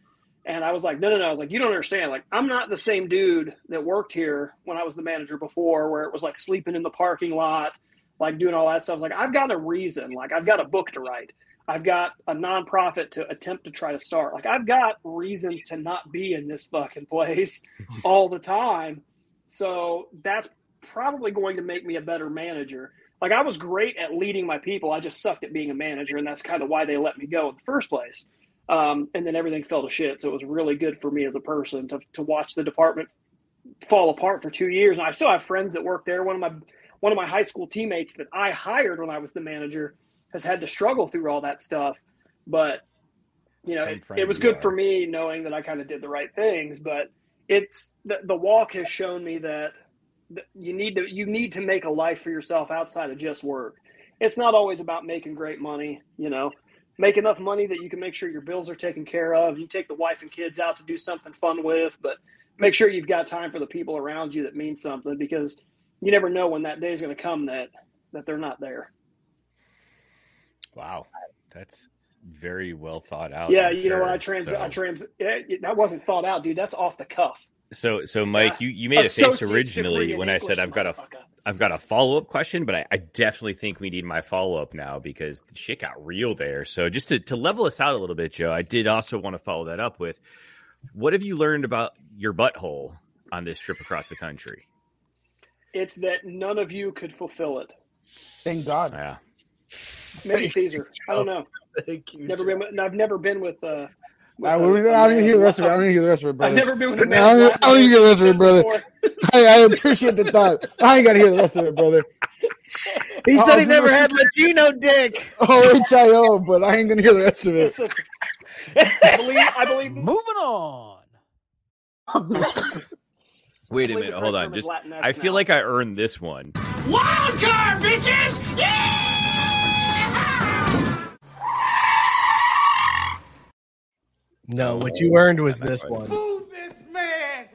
And I was like, No, no, no. I was like, You don't understand. Like, I'm not the same dude that worked here when I was the manager before, where it was like sleeping in the parking lot, like doing all that stuff. I was like, I've got a reason. Like, I've got a book to write. I've got a nonprofit to attempt to try to start. Like, I've got reasons to not be in this fucking place [laughs] all the time. So that's probably going to make me a better manager. Like I was great at leading my people. I just sucked at being a manager, and that's kind of why they let me go in the first place. Um, and then everything fell to shit. So it was really good for me as a person to to watch the department fall apart for two years. And I still have friends that work there. One of my one of my high school teammates that I hired when I was the manager has had to struggle through all that stuff. But you know, it, it was good are. for me knowing that I kind of did the right things. But it's the, the walk has shown me that you need to you need to make a life for yourself outside of just work. It's not always about making great money, you know. Make enough money that you can make sure your bills are taken care of. You take the wife and kids out to do something fun with, but make sure you've got time for the people around you that mean something because you never know when that day is going to come that that they're not there. Wow, that's very well thought out. yeah, I'm you know what I trans So- I trans yeah, that wasn't thought out, dude. That's off the cuff. So, so Mike, Yeah. you, you made a face originally degree in when I said I've got a motherfucker. I've got a follow up question, but I, I definitely think we need my follow up now because the shit got real there. So, just to, to level us out a little bit, Joe, I did also want to follow that up with what have you learned about your butthole on this trip across the country? It's that none of you could fulfill it. Thank God. Yeah, Maybe Caesar. I don't [laughs] know. Thank you. Never been. with- I've never been with. Uh, with I a- don't, a I don't even hear the rest of it. I don't even hear the rest of it, brother. I've never been with a I man. don't, I don't even hear the rest of it, brother. I, I appreciate the thought. I ain't got to hear the rest of it, brother. He said Oh, he never had Latino dick. Oh, HIO, but I ain't going to hear the rest of it. It's- it's- I believe. I believe. [laughs] Moving on. [coughs] wait a minute, hold on. Just I feel now. like I earned this one. Wild card, bitches! Yeah! No, what you oh, earned was this one. Move this man!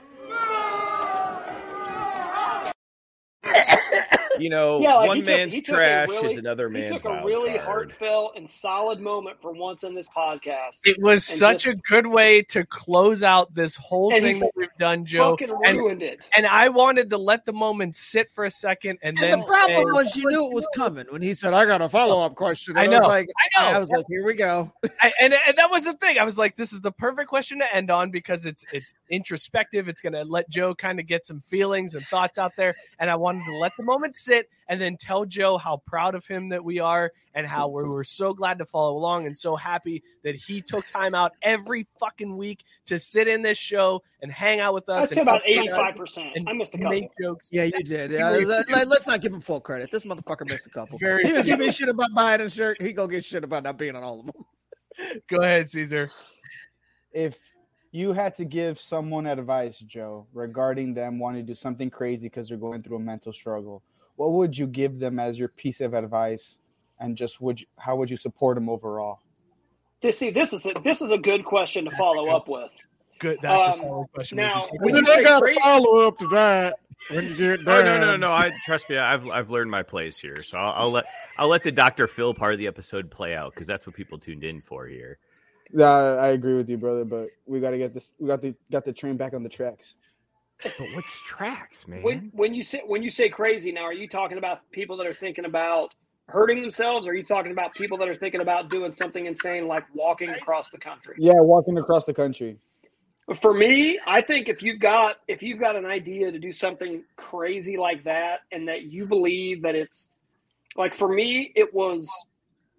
You know, yeah, like one took- man's he took a trash really- is another man's He took a wild really card. heartfelt and solid moment for once in this podcast. It was such just a good way to close out this whole thing that we've done, Joe. fucking and, ruined it. and I wanted to let the moment sit for a second and, And then the problem say- was you knew it was coming when he said, "I got a follow up question." I And know. was like, I know. I was like, "Here we go." [laughs] I, and and that was the thing. I was like, this is the perfect question to end on because it's it's introspective. It's going to let Joe kind of get some feelings and thoughts out there. And I wanted to let the moment sit and then tell Joe how proud of him that we are and how we were so glad to follow along and so happy that he took time out every fucking week to sit in this show and hang out with us. I'd say and about 85%. I missed a make couple. jokes. Yeah, you did. He Yeah, let- let- let's not give him full credit. This motherfucker missed a couple. Very he would few. give me shit about buying a shirt. He gonna get shit about not being on all of them. [laughs] Go ahead, Caesar. If you had to give someone advice, Joe, regarding them wanting to do something crazy because they're going through a mental struggle, what would you give them as your piece of advice? And just would you, how would you support them overall? This see, this is a, this is a good question to follow up with. Good. That's a Um, solid question. now, Maybe take when you say crazy- follow up to that when you get Oh no no no! I trust me. I've I've learned my place here, so I'll, I'll let I'll let the Doctor Phil part of the episode play out because that's what people tuned in for here. Yeah, I agree with you, brother. But we got to get this. We got the got the train back on the tracks. But what's tracks, man? When when you say when you say crazy now, are you talking about people that are thinking about hurting themselves, or are you talking about people that are thinking about doing something insane like walking across the country? Yeah, walking across the country. For me, I think if you've got if you've got an idea to do something crazy like that, and that you believe that it's like for me, it was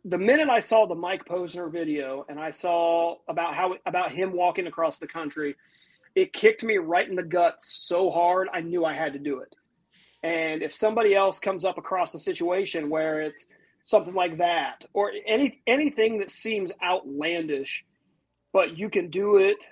the minute I saw the Mike Posner video and I saw about how about him walking across the country, it kicked me right in the gut so hard I knew I had to do it. And if somebody else comes up across a situation where it's something like that, or any anything that seems outlandish, but you can do it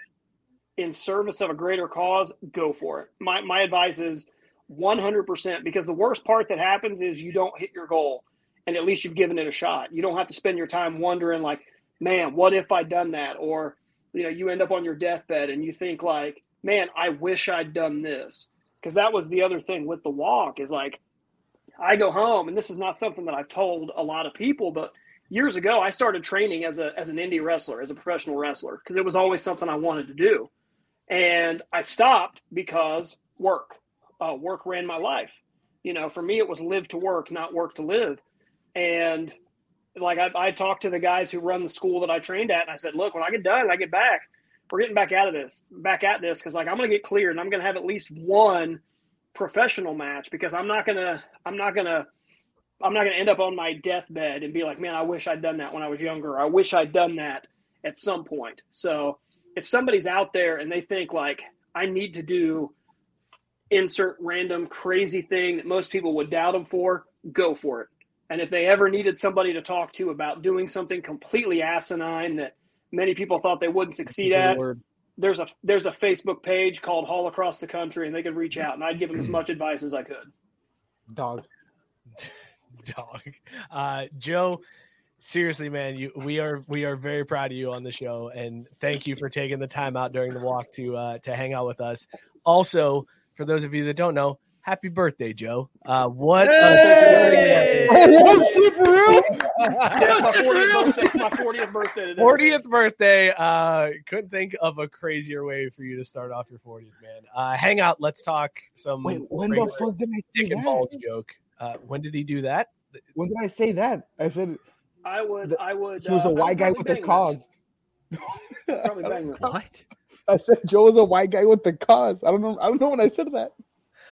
in service of a greater cause, go for it. My my advice is 100% because the worst part that happens is you don't hit your goal and at least you've given it a shot. You don't have to spend your time wondering like, man, what if I'd done that or you know, you end up on your deathbed and you think like, man, I wish I'd done this. Cuz that was the other thing with the walk is like I go home and this is not something that I've told a lot of people, but years ago I started training as a as an indie wrestler, as a professional wrestler because it was always something I wanted to do. And I stopped because work. Uh, work ran my life. You know, for me, it was live to work, not work to live. And like I, I talked to the guys who run the school that I trained at, and I said, look, when I get done, I get back. We're getting back out of this, back at this, because like I'm going to get cleared, and I'm going to have at least one professional match because I'm not gonna, I'm not gonna, I'm not gonna end up on my deathbed and be like, man, I wish I'd done that when I was younger. I wish I'd done that at some point. So if somebody's out there and they think like I need to do insert random crazy thing that most people would doubt them for, go for it. And if they ever needed somebody to talk to about doing something completely asinine that many people thought they wouldn't succeed at, word. there's a there's a Facebook page called Haul Across the Country, and they could reach out, and I'd give them as much advice as I could. Dog. [laughs] dog. Uh, Joe, seriously, man, you we are we are very proud of you on the show, and thank you for taking the time out during the walk to uh, to hang out with us. Also, for those of you that don't know, happy birthday, Joe! Uh, what? Hey! Oh, shit, for real? [laughs] Yeah, it's my 40th birthday. My 40th birthday today. 40th birthday. Uh, couldn't think of a crazier way for you to start off your 40th, man. Uh, hang out. Let's talk some. Wait, when the fuck did I say dick and balls joke? Uh, when did he do that? When did I say that? I said I would. I would. he was uh, a I white guy with a bang cause. [laughs] Probably bang this. What? I said Joe was a white guy with the cause. I don't know. I don't know when I said that.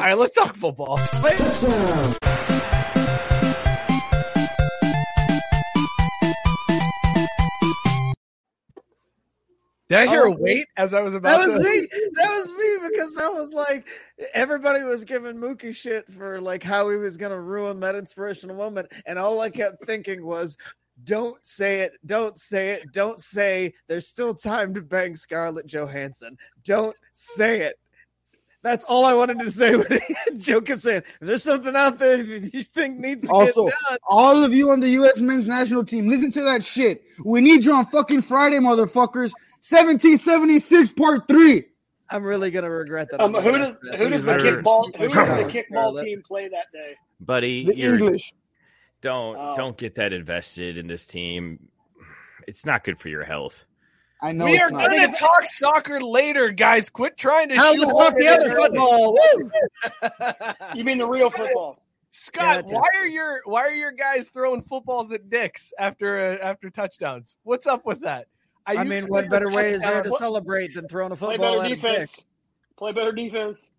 All right, let's talk football. Did I hear oh, a Oh, wait as I was about That was to? me. That was me because I was like, everybody was giving Mookie shit for like how he was gonna ruin that inspirational moment, and all I kept thinking was, "Don't say it, don't say it, don't say." There's still time to bang Scarlett Johansson. Don't say it. That's all I wanted to say. [laughs] When Joe kept saying, there's something out there that you think needs to Also, get done," all of you on the U.S. men's national team, listen to that shit. We need you on fucking Friday, motherfuckers. 1776 part three. I'm really gonna regret that. Um, who does who does the kickball who does the [laughs] kickball team play that day? buddy. The English. Don't Oh. don't get that invested in this team. It's not good for your health. I know we are not. going to talk soccer later, guys. Quit trying to. Now shoot let's talk the other football. You mean the real football? Scott, Yeah, why are your why are your guys throwing footballs at dicks after uh, after touchdowns? What's up with that? I you mean, what better way is there to touchdown- celebrate than throwing a Play football better at a defense. dick? Play better defense.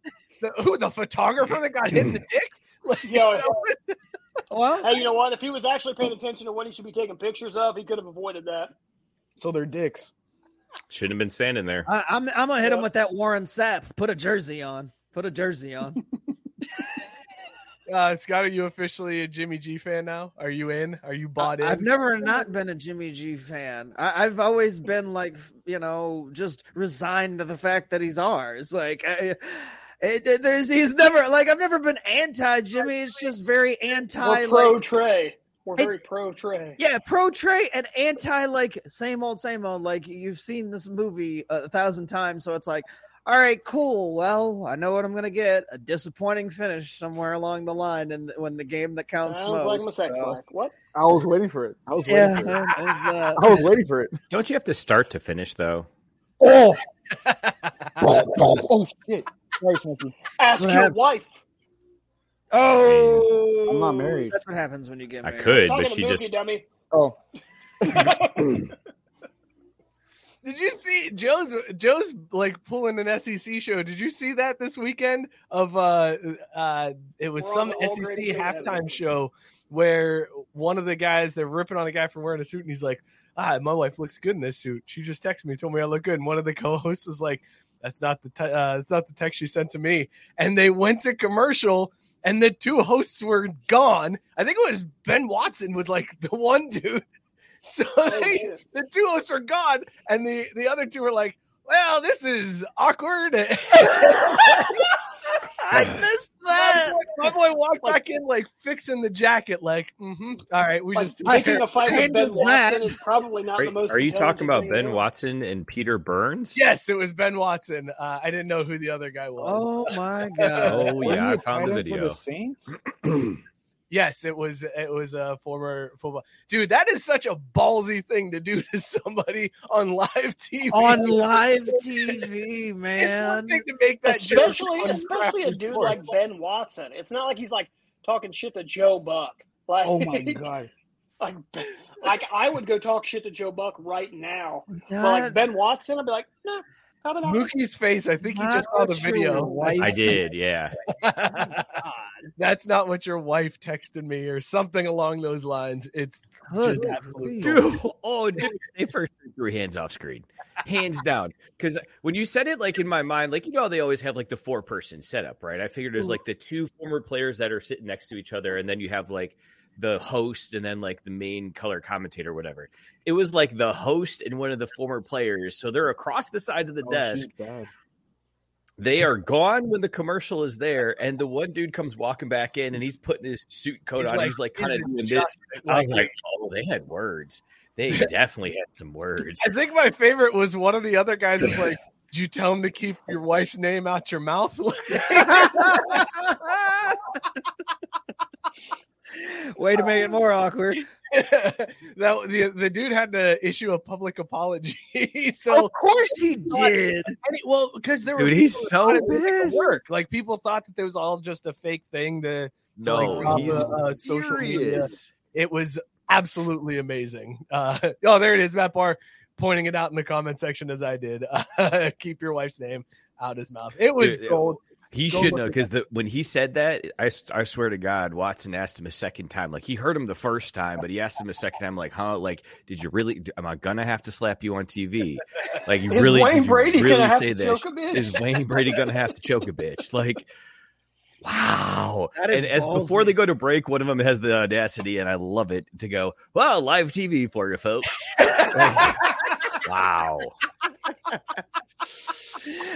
The, who the photographer that got hit in the [laughs] dick? Like, Yeah. [laughs] [laughs] Well, Hey, you know what? If he was actually paying attention to what he should be taking pictures of, he could have avoided that. So they're dicks. Shouldn't have been standing there. I, I'm I'm gonna hit him with that Warren Sapp. Put a jersey on. Put a jersey on. [laughs] [laughs] uh, Scott, are you officially a Jimmy G fan now? Are you in? Are you bought in? I've never not been a Jimmy G fan. I, I've always been like, you know, just resigned to the fact that he's ours. Like, I, it, it- there's he's never like I've never been anti Jimmy. It's just very anti We're pro like Trey. We're It's- very pro Trey. yeah, pro Trey and anti like same old same old. Like you've seen this movie a thousand times, so it's like. All right, cool. Well, I know what I'm gonna get. A disappointing finish somewhere along the line, and when the game that counts Sounds like my sex so- life. What? I was waiting for it. I was waiting Yeah, for it. that. [laughs] I was waiting for it. Don't you have to start to finish though? Oh, [laughs] oh, oh, oh shit! Sorry, Smokey. Ask your happened. wife. Oh, I'm not married. That's what happens when you get married. I could, but to she just dummy. Oh, [laughs] Did you see Joe's Joe's like pulling an SEC show? Did you see that this weekend? Of uh, uh, it was We're some on the all SEC greatest thing ever. halftime show where one of the guys they're ripping on a guy for wearing a suit, and he's like, "Ah, my wife looks good in this suit. She just texted me, told me I look good." And one of the [laughs] co-hosts was like, "That's not the te- uh, that's not the text she sent to me." And they went to commercial, and the two hosts were gone. I think it was Ben Watson with like the one dude. [laughs] So oh, they, shit. the two hosts were gone, and the the other two were like, "Well, this is awkward." [laughs] I missed that. My boy, my boy walked back in like fixing the jacket, like, mm-hmm. all right, we Like, just picking a fight with Ben that. Watson is probably not Are, the most. are you talking about thing in the Ben world. Watson and Peter Burns? Yes, it was Ben Watson. Uh, I didn't know who the other guy was. Oh my [laughs] god. Oh yeah, he I a found the tight for video. the Saints. [clears throat] Yes, it was. It was a former football dude. That is such a ballsy thing to do to somebody on live TV. On [laughs] live TV, It's man. thing to make that especially on especially a dude Sports. like Ben Watson. It's not like he's like talking shit to Joe Buck. Like, Oh my [laughs] god! like, like I would go talk shit to Joe Buck right now. But like Ben Watson, I'd be like, nah, How did I? Mookie's face. I think he just saw the video. wife- I did, yeah. [laughs] That's not what your wife texted me, or something along those lines. It's just Good absolute. Dude, [laughs] oh, dude, they first threw hands off screen, hands down. Because when you said it, like in my mind, like you know, how they always have like the four person setup, right? I figured it was like the two former players that are sitting next to each other, and then you have like the host, and then like the main color commentator, whatever. It was like the host and one of the former players, so they're across the sides of the Oh, desk. They are gone when the commercial is there, and the one dude comes walking back in, and he's putting his suit coat He's on. like, he's like kind of doing this. I was like- like, oh, they had words. They [laughs] definitely had some words. I think my favorite was one of the other guys is like, "Did you tell him to keep your wife's name out your mouth?" [laughs] [laughs] Way to make it more awkward. [laughs] that the the dude had to issue a public apology. [laughs] so Of course he did. And he- well, because there were he's so thought it was pissed. Work. Like people thought that there was all just a fake thing to, to No, like, he's a, uh, social media. It was absolutely amazing. Uh, [laughs] oh, there it is, Matt Barr pointing it out in the comment section as I did. Uh, keep your wife's name out of his mouth. It was Dude, gold. He Gold should know because the when he said that, I, I swear to God, Watson asked him a second time. Like he heard him the first time, but he asked him a second time, like, "Huh? Like, did you really? Am I gonna have to slap you on TV? Like, you really? Wayne you Brady gonna really have say to that? choke a bitch? Is Wayne Brady gonna have to choke a bitch? Like, wow! And as before they go to break, one of them has the audacity, and I love it to go, "Well, live TV for you folks." [laughs] Like, wow!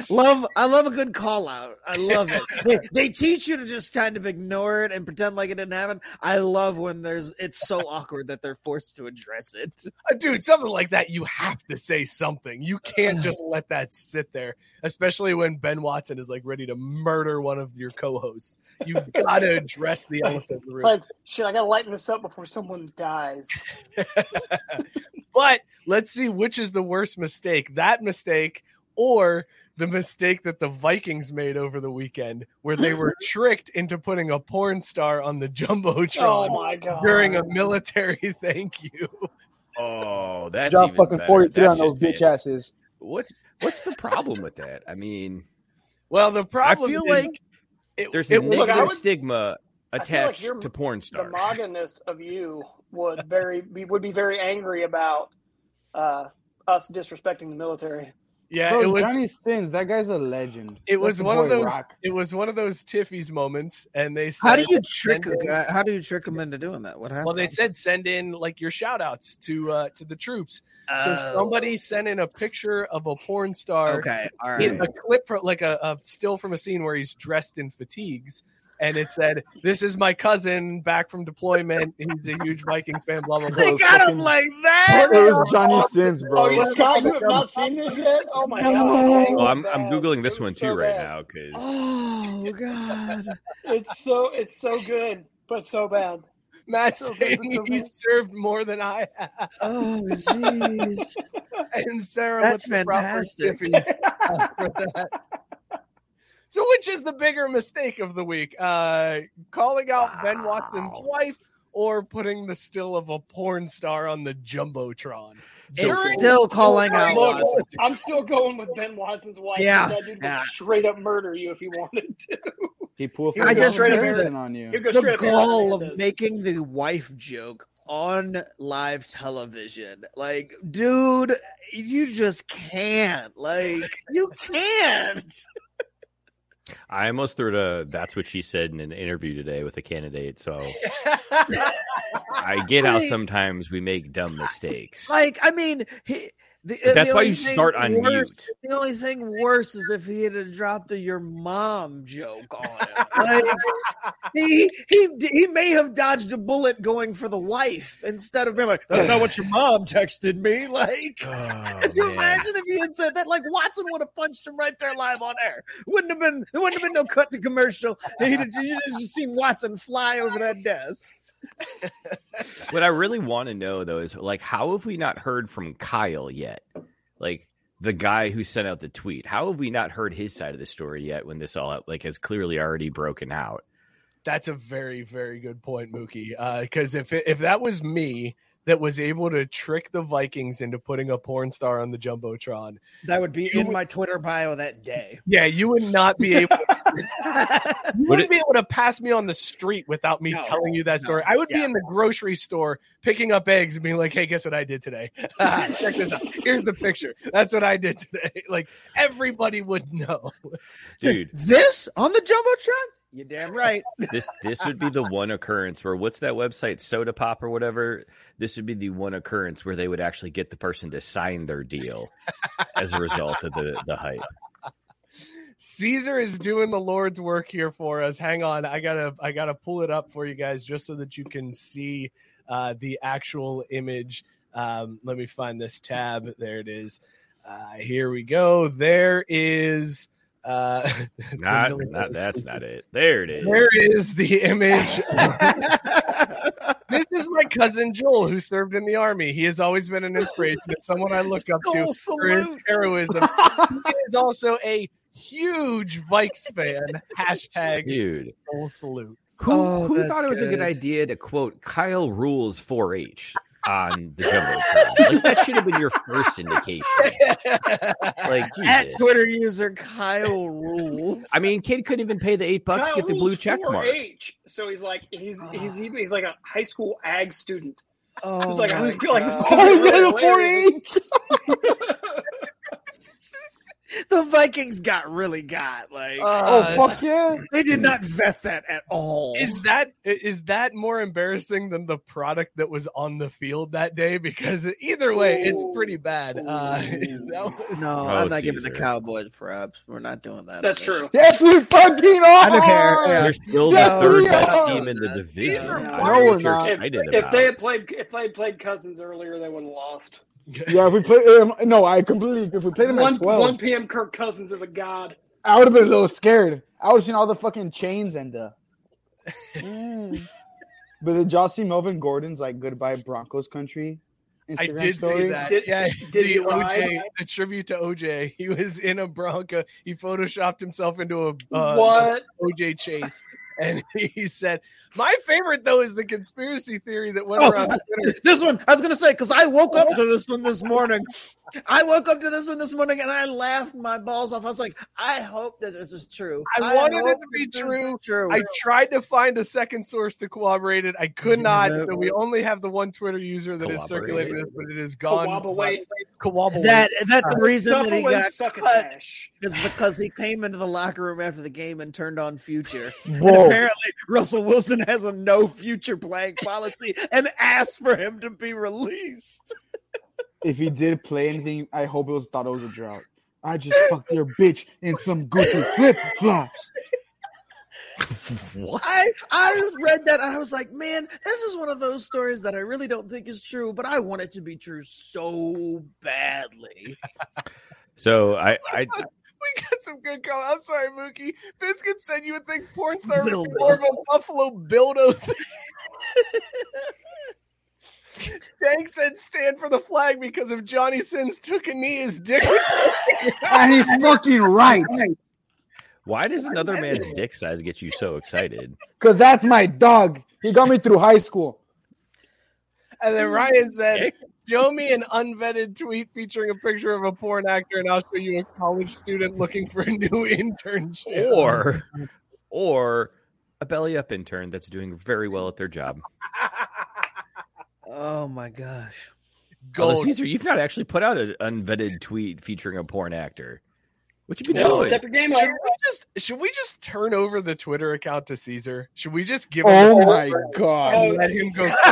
Love, I love a good call out. I love it. they, they teach you to just kind of ignore it and pretend like it didn't happen. I love when there's it's so awkward that they're forced to address it. Uh, Dude, something like that, you have to say something. You can't just let that sit there, especially when Ben Watson is like ready to murder one of your co-hosts. You got to address the elephant in the room. Like, shit, I gotta lighten this up before someone dies. [laughs] But let's see which is the worst mistake that mistake or the mistake that the Vikings made over the weekend, where they were [laughs] tricked into putting a porn star on the Jumbotron Oh my god! during a military [laughs] thank you. Oh, that's Drop even fucking 43 on those just bitch asses. What's what's the problem with that? I mean, Well, the problem. I feel is- like it- there's it a negative Look, would- stigma I feel like attached to porn stars. maga-ness of you would very be, would be very angry about uh, us disrespecting the military. Yeah, Bro, it was Johnny Sins, that guy's a legend. it Let was the one of those rock. it was one of those Tiffy's moments, and they said How do you trick send a in- guy? How do you trick him into doing that? What happened? Well, they said send in like your shout outs to uh to the troops. So Oh. somebody sent in a picture of a porn star okay, all in a clip from like a, a still from a scene where he's dressed in fatigues. And it said, "This is my cousin back from deployment. He's a huge Vikings fan." Blah blah [laughs] blah. They got him like that. It was Johnny oh, Sins, Oh, bro. you Scott, you have not seen this yet? Oh my No. god! Oh, I'm I'm googling this It was one so too right bad. now because Oh God! It's so it's so good, but so bad. Matt So saying so he served more than I have. Oh jeez! [laughs] And Sarah, That's with the proper fantastic. For that. So, which is the bigger mistake of the week? Uh, calling out Ben Watson's wife or putting the still of a porn star on the jumbotron? It's still calling out Look, I'm still going with Ben Watson's wife. Yeah, that dude would straight up murder you if he wanted to. He pulled I just read it. comparison on you. He'd The straight goal of Hernandez. making the wife joke on live television, like, dude, you just can't. Like, you can't. I almost threw to uh, that's what she said in an interview today with a candidate. So [laughs] I get how sometimes we make dumb mistakes. Like, I mean, he, the, that's why you start on worse, mute. The only thing worse is if he had dropped a "your mom" joke on it. Like, he he he may have dodged a bullet going for the wife instead of being like, "That's not what your mom texted me." Like, Oh, [laughs] could you man. imagine if he had said that? Like, Watson would have punched him right there live on air. Wouldn't have been. There wouldn't have been no cut to commercial. He'd have just seen Watson fly over that desk. [laughs] What I really want to know though is like, how have we not heard from Kyle yet? Like the guy who sent out the tweet. How have we not heard his side of the story yet? When this all like has clearly already broken out. That's a very, very good point, Mookie. Uh, because if it, if that was me, that was able to trick the Vikings into putting a porn star on the jumbotron. That would be in my Twitter bio that day. [laughs] Yeah, you would not be able. [laughs] you wouldn't be able to pass me on the street without me No, telling you that story. I would be in the grocery store picking up eggs and being like, "Hey, guess what I did today? [laughs] Check this out. Here's the picture. That's what I did today." Like everybody would know. Dude, This on the jumbotron? You damn [laughs] right. this this would be the one occurrence where what's that website soda pop or whatever this would be the one occurrence where they would actually get the person to sign their deal as a result of the the hype Caesar is doing the Lord's work here for us. Hang on, I gotta I gotta pull it up for you guys just so that you can see uh, the actual image. Um, let me find this tab. There it is. Uh, here we go. There is. Uh, [laughs] not, military not that's not it there it is There is the image. [laughs] [laughs] this is my cousin Joel, who served in the army. He has always been an inspiration and someone I look up to Skull for his heroism. he is also a huge Vikes fan. Hashtag Dude. Skull salute. who, Oh, who thought it was a good good. idea to quote kyle rules 4-h on the jumbotron like that should have been your first indication [laughs] like At Twitter user Kyle rules. i mean kid couldn't even pay the eight bucks to get the blue check mark 4-H, so he's like he's ah. he's even he's like a high school ag student. oh He's like I my feel like this is God. Oh, gonna be Oh, really the hilarious. 4-H. [laughs] the Vikings got really got like oh fuck yeah! they did not vet that at all. Is that is that more embarrassing than the product that was on the field that day? Because either way, it's pretty bad. Uh, [laughs] that was, no, Oh, I'm not giving the Cowboys props. We're not doing that. That's on true. Yes, we fucking are. I don't care. Yeah. they're still the Yes, third best are. team in the division are I No, don't we're not. excited If they had played if they had played Cousins earlier, they wouldn't have lost. Yeah, if we play, um, no, I completely. If we played him One at twelve, one p.m. Kirk Cousins is a god. I would have been a little scared. I would have seen all the fucking chains and the. Mm. But did y'all see Melvin Gordon's like goodbye Broncos country? I Instagram did story? see that. Did- yeah, did the he? OJ, the tribute to OJ. He was in a Bronco. He photoshopped himself into a uh, what? OJ chase, and [laughs] he said, "My favorite though is the conspiracy theory that went Oh, around Twitter." [laughs] this one I was gonna say because I woke up to this one this morning. I woke up to this one this morning and I laughed my balls off. I was like, I hope that this is true. I wanted it to be true. true. I tried to find a second source to corroborate it. I could not. Yeah. So we only have the one Twitter user that is circulating this, but it is gone. Kawabaway. Kawabaway. that is that the uh, reason that he Suffaway got cut is because he came into the locker room after the game and turned on future. [laughs] And Whoa. Apparently Russell Wilson has a no future playing policy and asked for him to be released. If he did play anything, I hope it was thought it was a drought. I just fucked your bitch in some Gucci flip flops. what I I just read that and I was like, man, this is one of those stories that I really don't think is true, but I want it to be true so badly. so i i We got some good comments. I'm sorry, Mookie. Biscuit said you would think porn star would be Dildo. more of a Buffalo Bildo. thing. Tank said stand for the flag because if Johnny Sins took a knee, his dick would [laughs] And he's fucking right. why does another man's dick size get you so excited Because that's my dog. He got me through high school. And then Ryan said, Show me an unvetted tweet featuring a picture of a porn actor, and I'll show you a college student looking for a new [laughs] internship. or or a belly up intern that's doing very well at their job Oh my gosh. Although, Gold. Caesar, you've not actually put out an unvetted tweet featuring a porn actor. What you been No, doing? step your game up. Should we just should we just turn over the Twitter account to Caesar? Should we just give him Oh the my god. and let him go? [laughs]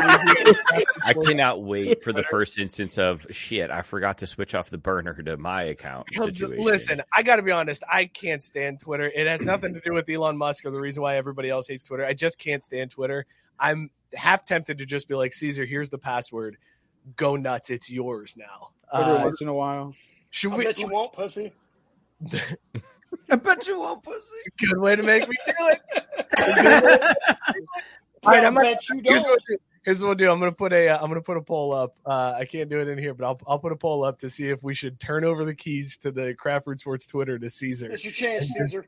I cannot wait for the first instance of shit. I forgot to switch off the burner to my account. Situation. Listen, I got to be honest. I can't stand Twitter. It has nothing to do with Elon Musk or the reason why everybody else hates Twitter. I just can't stand Twitter. I'm half tempted to just be like, Caesar, here's the password. Go nuts. It's yours now. Every Uh, once in a while. should I we? bet you won't, pussy. I bet you won't pussy. Good way to make me do it. [laughs] All right, I I'm gonna, bet you here's don't. what, here's what we'll do. I'm gonna put a uh, I'm gonna put a poll up. Uh, I can't do it in here, but I'll I'll put a poll up to see if we should turn over the keys to the Craft Root Sports Twitter to Caesar. It's your chance, Caesar.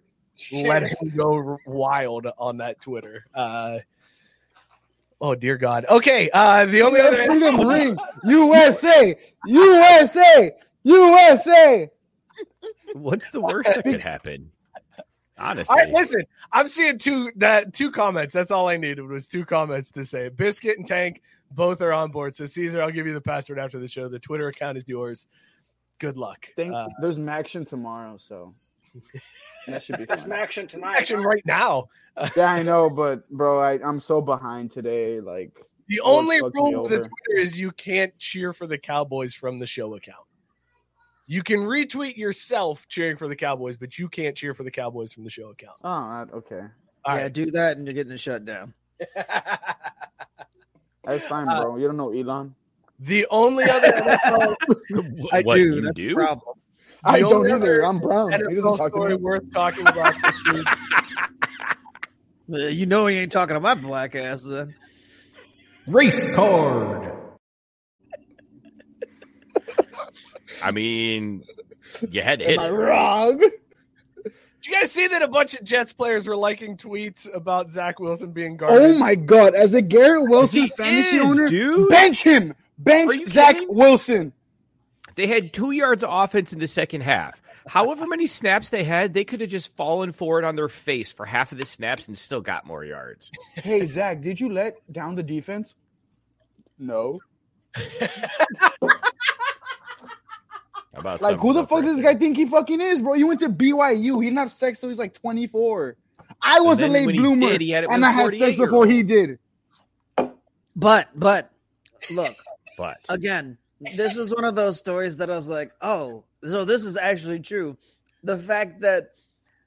Your Let chance. him go wild on that Twitter. Uh, Oh dear God. Okay. Uh, the only other freedom ring, USA, USA, USA. What's the [laughs] worst that could happen? Honestly, All right, listen. I'm seeing two that two comments. That's all I needed was two comments to say. Biscuit and Tank both are on board. So Caesar, I'll give you the password after the show. The Twitter account is yours. Good luck. Think, Uh, there's action tomorrow, so [laughs] that should be There's fun. action tonight. action right now. [laughs] yeah, I know, but bro, I, I'm so behind today. Like The only rule me the. Twitter is you can't cheer for the Cowboys from the show account. You can retweet yourself cheering for the Cowboys, but you can't cheer for the Cowboys from the show account. Oh, okay. All yeah, right. do that and you're getting it shut down. [laughs] That's fine, bro. you don't know Elon. The only other [laughs] NFL, I What, do. you That's do? the. I don't either. I'm brown. He doesn't NFL talk to me. worth talking about [laughs] this week Uh, You know he ain't talking to my black ass then. Race card. I mean, you had to hit. Am hit I it. wrong? Did you guys see that a bunch of Jets players were liking tweets about Zach Wilson being oh guarded? Oh my god! As a Garrett Wilson He fantasy is, owner, dude. bench him. Bench Zach kidding? Wilson. They had two yards of offense in the second half. However many snaps they had, they could have just fallen forward on their face for half of the snaps and still got more yards. Hey Zach, did you let down the defense? No. [laughs] How about Like who the fuck does this guy think he fucking is, bro? You went to BYU. He didn't have sex till he's like 24. I was a late when he bloomer, did, he and I had sex before he did. But but look, [laughs] But again, this is one of those stories that I was like, oh, so this is actually true. The fact that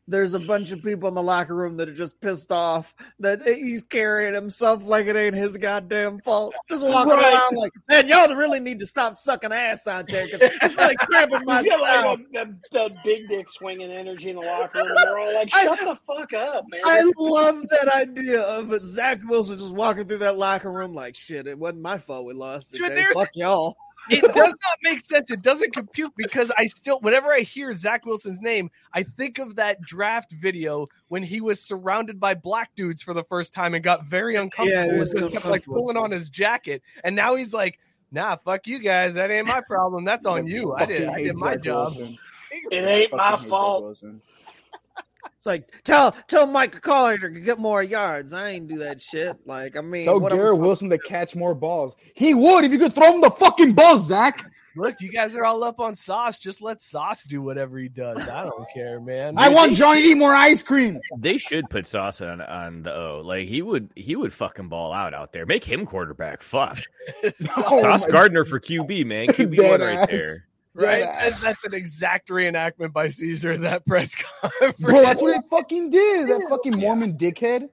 there's a bunch of people in the locker room that are just pissed off that he's carrying himself like it ain't his goddamn fault. Just walking Right. around like, man, y'all really need to stop sucking ass out there because it's really [laughs] cramping my He's style. like the, the, the big dick swinging energy in the locker room. They're all like, I- "Shut the fuck up, man!" I love that idea of Zach Wilson just walking through that locker room like, shit, it wasn't my fault we lost Dude, Fuck y'all. It does not make sense. It doesn't compute because I still, whenever I hear Zach Wilson's name, I think of that draft video when he was surrounded by black dudes for the first time and got very uncomfortable. Yeah, it was and kept like pulling on his jacket, and now he's like, "Nah, fuck you guys. That ain't my problem. That's on you. I did, I did my Zach job." Wilson. it ain't my Fucking Zach fault. Wilson. It's like tell tell Mike Collier to get more yards. I ain't do that shit. Like I mean, Tell what Garrett Wilson to catch more balls. He would if you could throw him the fucking ball, Zach. Look, you guys are all up on Sauce. Just let Sauce do whatever he does. I don't care, man. I want Johnny to eat more ice cream. they should put Sauce on, on the O. Like he would he would fucking ball out out there. Make him quarterback. Fuck. [laughs] Oh Sauce my- Gardner for QB, man. [laughs] QB one right ass. there. Right? Dead That's, that's an exact reenactment by Caesar that press [laughs] conference. Bro, that's what he fucking did. That fucking Mormon dickhead.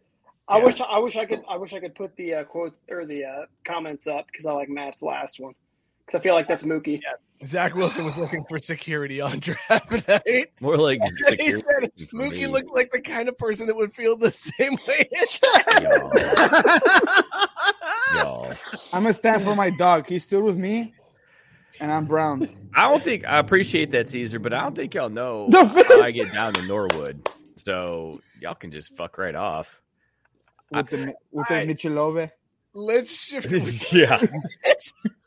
I Yeah. wish I wish I could I wish I could put the uh, quotes or the uh, comments up because I like Matt's last one because I feel like that's Mookie. Zach Wilson was looking for security on [laughs] draft night. More like [laughs] he said for me. Mookie looks like the kind of person that would feel the same way. as Y'all. Y'all. I'm gonna stand for my dog. He stood with me, and I'm brown. I don't think I appreciate that, Caesar, but I don't think y'all know The how I get down in Norwood. So y'all can just fuck right off. With the with the Michelove. Let's shift. [laughs] yeah. [laughs]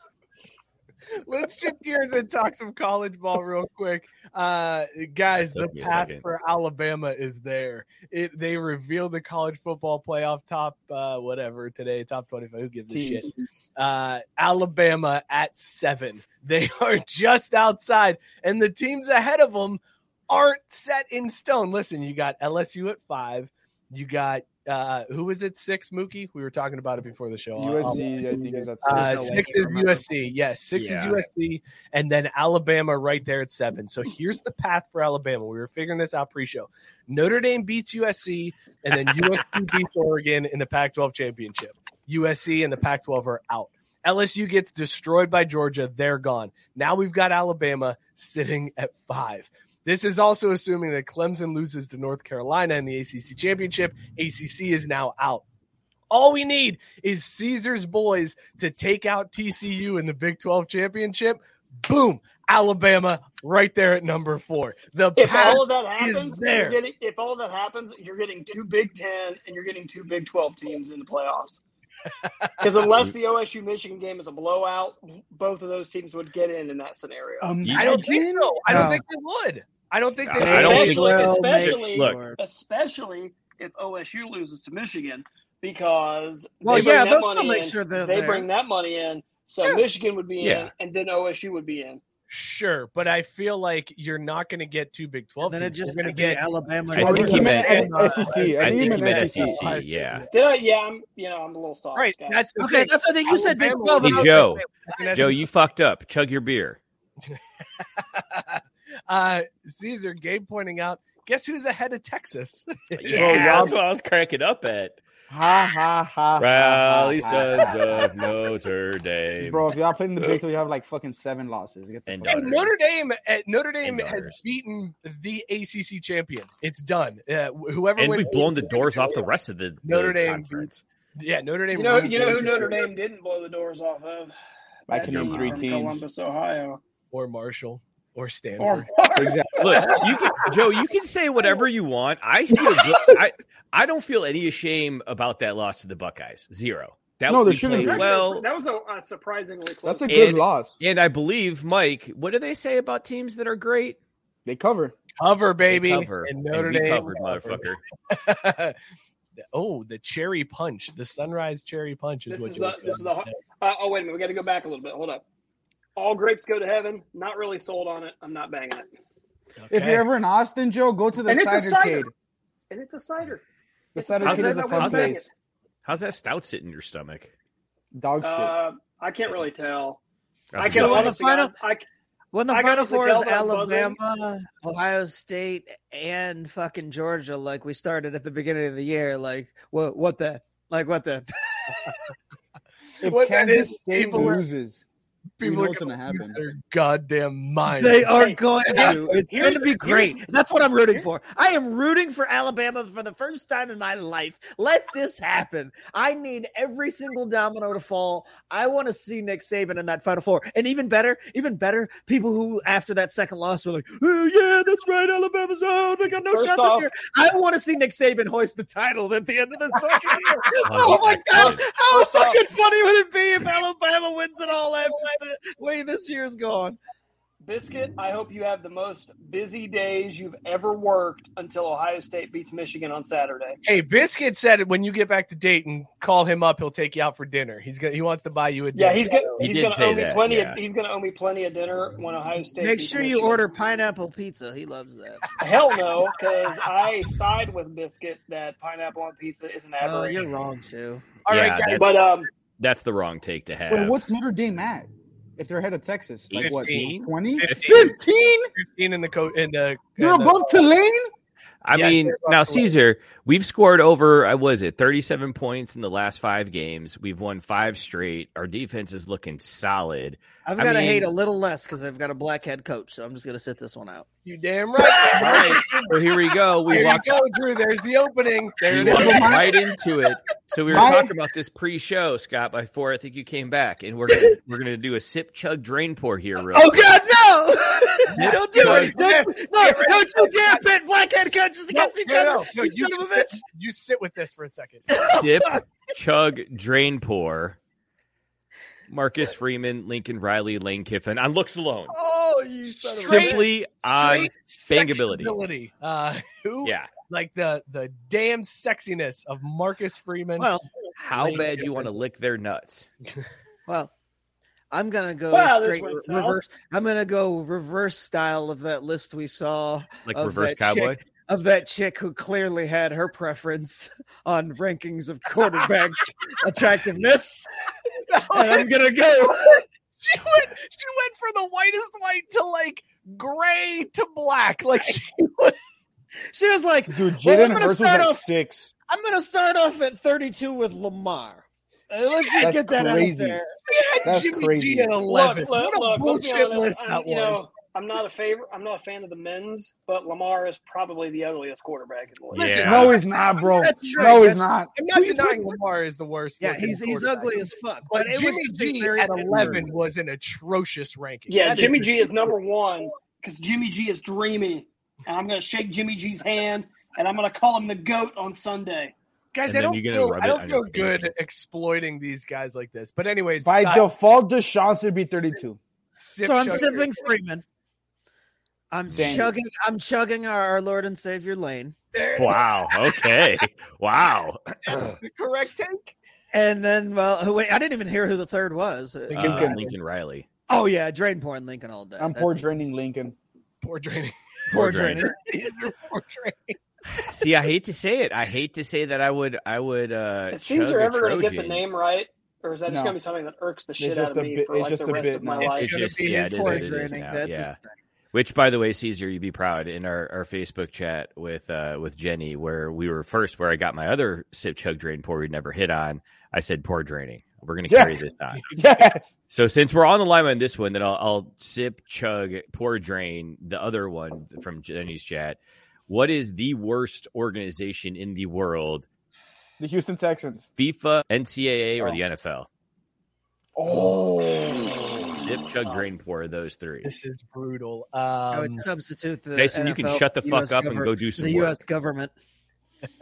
Let's shift gears and talk some college ball real quick. Uh, guys, the Took me a path for Alabama is there. It they revealed the college football playoff top uh, whatever today, top twenty five. Who gives a shit? Uh, Alabama at seven. They [laughs] are just outside, and the teams ahead of them aren't set in stone. Listen, you got LSU at five. You got uh, who was it? Six, Mookie. We were talking about it before the show. I'll- I'll- USC, I think is at uh, six. six is USC. Yes, six Yeah. is USC, and then Alabama right there at seven. So here's the path for Alabama. We were figuring this out pre-show. Notre Dame beats USC, and then [laughs] USC beats Oregon in the Pac-12 championship. USC and the Pac-12 are out. LSU gets destroyed by Georgia. They're gone. Now we've got Alabama sitting at five. This is also assuming that Clemson loses to North Carolina in the ACC championship. ACC is now out. All we need is Caesar's boys to take out TCU in the Big 12 championship. Boom, Alabama right there at number four. The If path all of that is happens, there. you're getting if all that happens, you're getting two Big Ten and you're getting two Big Twelve teams in the playoffs. [laughs] Because unless the OSU Michigan game is a blowout, both of those teams would get in in that scenario. I don't think so. I don't think they would. I don't think they. I don't think- especially, Well, especially, look. especially if OSU loses to Michigan, because Well, they bring yeah, that they'll money still make in, sure they're there. bring that money in, so Michigan would be in, and then OSU would be in. Sure, but I feel like you're not going to get two Big Twelve. Then it just going to get Alabama. I think he meant SEC. I I think he think meant meant SEC. SEC. Yeah. Did I? Yeah, I'm. You know, I'm a little soft. Right, guys. that's the Okay, that's what I think. You said Big 12. Hey and I was Joe, like, Joe, you fucked up. Chug your beer. [laughs] uh, Caesar Gabe pointing out. Guess who's ahead of Texas? [laughs] Yeah, that's what I was cracking up at. Ha ha ha. Rally ha, ha, Sons ha. of Notre Dame. Bro, if y'all played in the Big 12, you have like fucking seven losses. Get the And fuck Notre Dame, uh, Notre Dame has beaten the ACC champion. It's done. Uh, whoever And wins we've blown the doors off the rest of the Notre the Dame conference. Yeah, Notre Dame. You know, you know who Notre Dame didn't blow the doors off of? I can name team three teams. Columbus, Ohio. or Marshall or Or Stanford. Exactly. Look, [laughs] you can, Joe, you can say whatever you want. I feel good. I I don't feel any shame about that loss to the Buckeyes. Zero. That No, there shouldn't be. well. that was a, a surprisingly close. That's a good And- loss. And I believe, Mike, what do they say about teams that are great? They cover. Cover, They baby. cover. And And Notre we Dame. covered, motherfucker. [laughs] oh, the cherry punch, the sunrise cherry punch is This what is you the this is the. Uh, oh wait a minute, we got to go back a little bit. Hold up. All grapes go to heaven. Not really sold on it. I'm not banging it. If you're ever in Austin, Joe, go to the And it's a cider cider. cade. And it's a cider. The It's a cider How's cade that- is a I fun how's wouldn't that- place. How's that stout sit in your stomach? Dog shit. Uh, I can't really tell. That's I a can good So on the honestly, final- I, I, When the I Final honestly Four is tell by the buzzing. Alabama, Ohio State, and fucking Georgia, like we started at the beginning of the year, like what? What the? Like what the? if what that Kansas State loses, we People are what's going gonna to happen. their goddamn minds. They are Hey, going here's- to. It's going to be great. That's what I'm rooting for. I am rooting for Alabama for the first time in my life. Let this happen. I need every single domino to fall. I want to see Nick Saban in that Final Four. And even better, even better, people who after that second loss were like, "Oh yeah, that's right, Alabama's out. They got no First shot off- this year." I want to see Nick Saban hoist the title at the end of this [laughs] fucking year. oh my god, how fucking funny would it be if Alabama wins it all after the way this year's gone? Biscuit, I hope you have the most busy days you've ever worked until Ohio State beats Michigan on Saturday. Hey, Biscuit said when you get back to Dayton, call him up. He'll take you out for dinner. He's gonna he wants to buy you a dinner. Yeah, he's gonna He he's gonna say owe me plenty yeah. of he's gonna owe me plenty of dinner when Ohio State. Make beats sure you order pineapple pizza. He loves that. Hell no, because I side with Biscuit that pineapple on pizza is an Oh, you're wrong too. All right, Yeah, guys. But um, That's the wrong take to have. Wait, what's Notre Dame at? If they're ahead of Texas, like what? 15? 20? 15. 15? 15 in the co- in the You're in the- above Tulane? I Yeah, mean, now about win. Caesar, we've scored over. Uh, I was it thirty-seven points in the last five games. We've won five straight. Our defense is looking solid. I've got to hate a little less because I've got a black head coach, so I'm just gonna sit this one out. You damn right. [laughs] All right, so here we go. We walk you walked, go, Drew. There's the opening. There we it is. right into it. So we were My- talking about this pre-show, Scott. Before I think you came back, and we're gonna, we're gonna do a sip, chug, drain, pour here. Real Oh quick. God, no! [laughs] don't do it! Don't, no, don't you dare pit black head coaches No, against each other! no, no, you you, son of a sit, bitch! you sit with this for a second. [laughs] sip, chug, drain, pour. Marcus Freeman, Lincoln Riley, Lane Kiffin on looks alone. Oh, you son of a Straight- Simply on Straight bangability. Uh, who? Yeah. Like the the damn sexiness of Marcus Freeman. Well, How Lane bad you want to lick their nuts? well, I'm gonna go Wow, straight re- reverse. I'm gonna go reverse style of that list we saw Like of reverse that cowboy? chick- of that chick who clearly had her preference [laughs] on rankings of quarterback [laughs] attractiveness. And I'm gonna go. [laughs] she went she went from the whitest white to like gray to black. Like she was She was like, Dude, Well, I'm gonna Hurts was start at off- six. I'm gonna start off at 32 with Lamar. Let's just That's get that crazy. out there. she had That's Jimmy crazy. G at eleven. Look, look, what a look, let's be bullshit list I'm, that you was. know, I'm not a favorite. I'm not a fan of the men's, but Lamar is probably the ugliest quarterback in the league. Listen, Yeah. No, he's not, bro. That's true. No, he's That's- not. I'm not denying Lamar is the worst. Yeah, he's he's ugly as fuck. But But Jimmy just a G very at eleven move. was an atrocious ranking. Yeah, That Jimmy is- G is number one because Jimmy G is dreamy, and I'm going to shake Jimmy G's hand, and I'm going to call him the goat on Sunday. Guys, And I don't you're feel, rub I don't on feel good face. exploiting these guys like this. But anyways, By Scott, default, Deshaun should be 32. sip, so I'm chug, sipping Freeman. I'm Dang. chugging. I'm chugging our, our Lord and Savior Lane, Wow. Okay. [laughs] wow. [coughs] the correct take. and then well, who- wait, I didn't even hear who the third was. Uh, Uh, Lincoln. Lincoln Riley. oh yeah, drain porn Lincoln all day. I'm That's poor it. draining Lincoln. Poor draining. Poor [laughs] draining. draining. These are poor draining. See, I hate to say it. I hate to say that I would. I would. uh Is chug Caesar a ever going to get the name right, or is that just No. going to be something that irks the shit out of me bit- for like just the rest bit of my now. life? It's just yeah, it is what poor it is draining. now. That's Yeah. Which, by the way, Caesar, you'd be proud in our, our Facebook chat with uh, with Jenny, where we were first, where I got my other sip chug drain pour we never hit on. I said pour draining. We're going to carry Yes. this on. [laughs] Yes. So since we're on the line on this one, then I'll, I'll sip chug pour drain the other one from Jenny's chat. What is the worst organization in the world? The Houston Texans. FIFA, NCAA, or Oh. the NFL? Oh. Sip chug drain pour those three. This is brutal. I Um, would substitute the. Jason, you can shut the fuck US up and go do some the work. U.S. government. [laughs]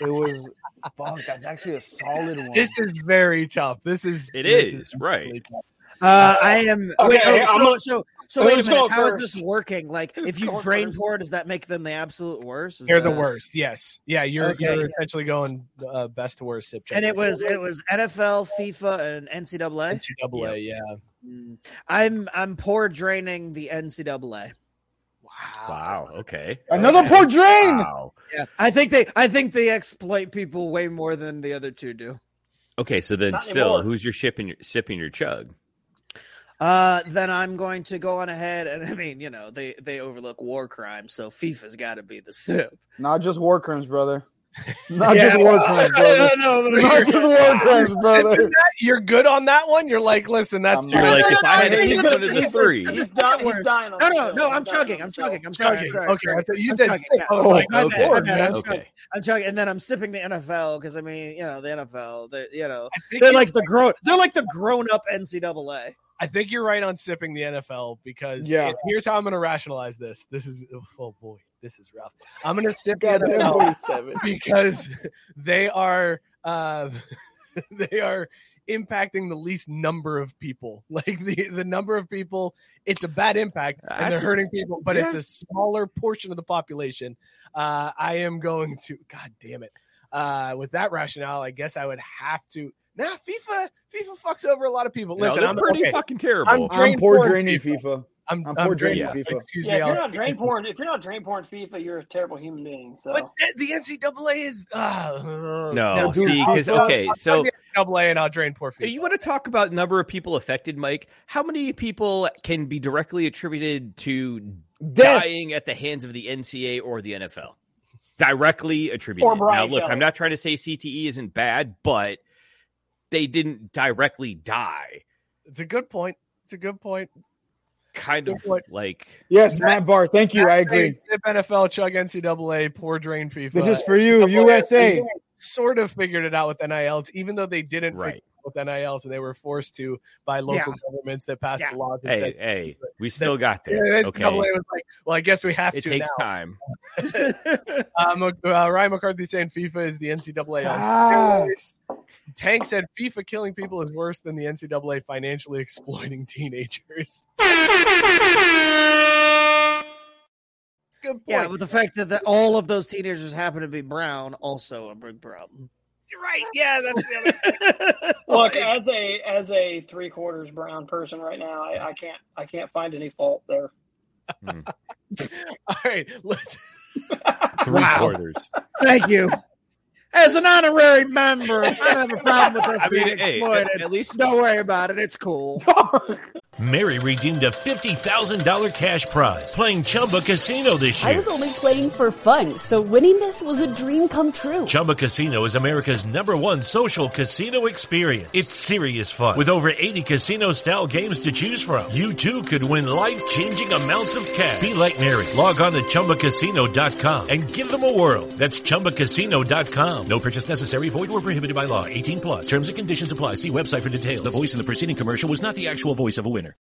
It was fuck. That's actually a solid one. this is very tough. This is It this is, right. really tough. Uh, I am. Okay, wait, oh, so, not- so, so wait a minute. going How is first? this working? Like, if you drain first? pour, does that make them the absolute worst? Is They're the worst. Yes. Yeah. You're Okay. you're essentially going uh, best to worst sip. And it was it was NFL, FIFA, and NCAA. NCAA. Yeah. Mm. I'm I'm pour draining the NCAA. Wow. Wow. Okay. Another Okay. poor drain. Wow. Yeah, I think they I think they exploit people way more than the other two do. Okay, so then Not still, anymore. who's your shipping your sipping your chug? Uh, then I'm going to go on ahead, and [laughs] I mean, you know, they they overlook war crimes, so FIFA's got to be the sip. Not just war crimes, brother. [laughs] Not Yeah. [laughs] just war crimes, brother. No, but Not just war crimes, brother. You're good on that one. You're like, listen, that's I'm true. You're not- like, if I had to He's choose gonna- one of the he's- three, He's, dying. He's dying. On No, the no, hill. no. He's I'm dying chugging. I'm the chugging. I'm sorry. I'm Chugging. Okay, I thought you said sip. I was Oh, like, okay. bad, my bad. I'm Okay. chugging. I'm chugging, and then I'm sipping the NFL because I mean, you know, the NFL. They, you know, they're like the grown. They're like the grown-up NCAA. I think you're right on sipping the NFL because Yeah. it- here's how I'm going to rationalize this. This is oh boy, this is rough. I'm going to sip the Goddamn NFL 47. [laughs] because they are uh, [laughs] they are impacting the least number of people. [laughs] Like the the number of people, it's a bad impact, and they're That's- hurting people, but it's a smaller portion of the population. Uh, I am going to, God damn it. Uh, with that rationale, I guess I would have to. Nah, FIFA, FIFA fucks over a lot of people. Listen, they're I'm pretty okay. fucking terrible. I'm I'm drain poor draining FIFA. FIFA. I'm, I'm I'm poor draining draining FIFA. Excuse Yeah, me. if you're not drain porn, if you're not drain porn FIFA, you're a terrible human being. So But the NCAA is uh, No, dude, see, because okay, I'll so the NCAA and I'll drain poor FIFA. you want to talk about number of people affected, Mike? How many people can be directly attributed to Death. dying at the hands of the NCAA or the NFL? Directly attributed. Now, look, Kelly. I'm not trying to say CTE isn't bad, but they didn't directly die. It's a good point. It's a good point. Kind Good of point. like Yes, Matt Barr. Thank you. I agree. Sip NFL, chug NCAA, poor drain FIFA. This is for you, NCAA USA. Sort of figured it out with NILs, even though they didn't Right. It out with NILs and they were forced to by local governments that passed Yeah. the laws. And hey, said, hey, we still got there. the Okay. NCAA was like, well, I guess we have It to takes now. time. [laughs] Um, uh, Ryan McCarthy saying FIFA is the NCAA. on Facts. steroids. Tank said FIFA killing people is worse than the NCAA financially exploiting [laughs] teenagers. Good point. Yeah, but the fact that, that all of those teenagers happen to be brown also a big problem. You're right. Yeah, that's the other. look [laughs] as a as a three quarters brown person right now, I, I can't I can't find any fault there. Hmm. [laughs] All right, let's. Three [laughs] Wow. quarters. Thank you. As an honorary member, I don't have a problem with [laughs] us I mean, being hey, exploited. at- at least- don't worry about it. It's cool. [laughs] Mary redeemed a $50,000 cash prize playing Chumba Casino this year. I was only playing for fun, so winning this was a dream come true. Chumba Casino is America's number one social casino experience. It's serious fun. With over 80 casino style games to choose from, you too could win life changing amounts of cash. Be like Mary. Log on to chumbacasino.com and give them a whirl. That's chumbacasino.com. No purchase necessary. Void or prohibited by law. 18 plus. Terms and conditions apply. See website for details. The voice in the preceding commercial was not the actual voice of a winner.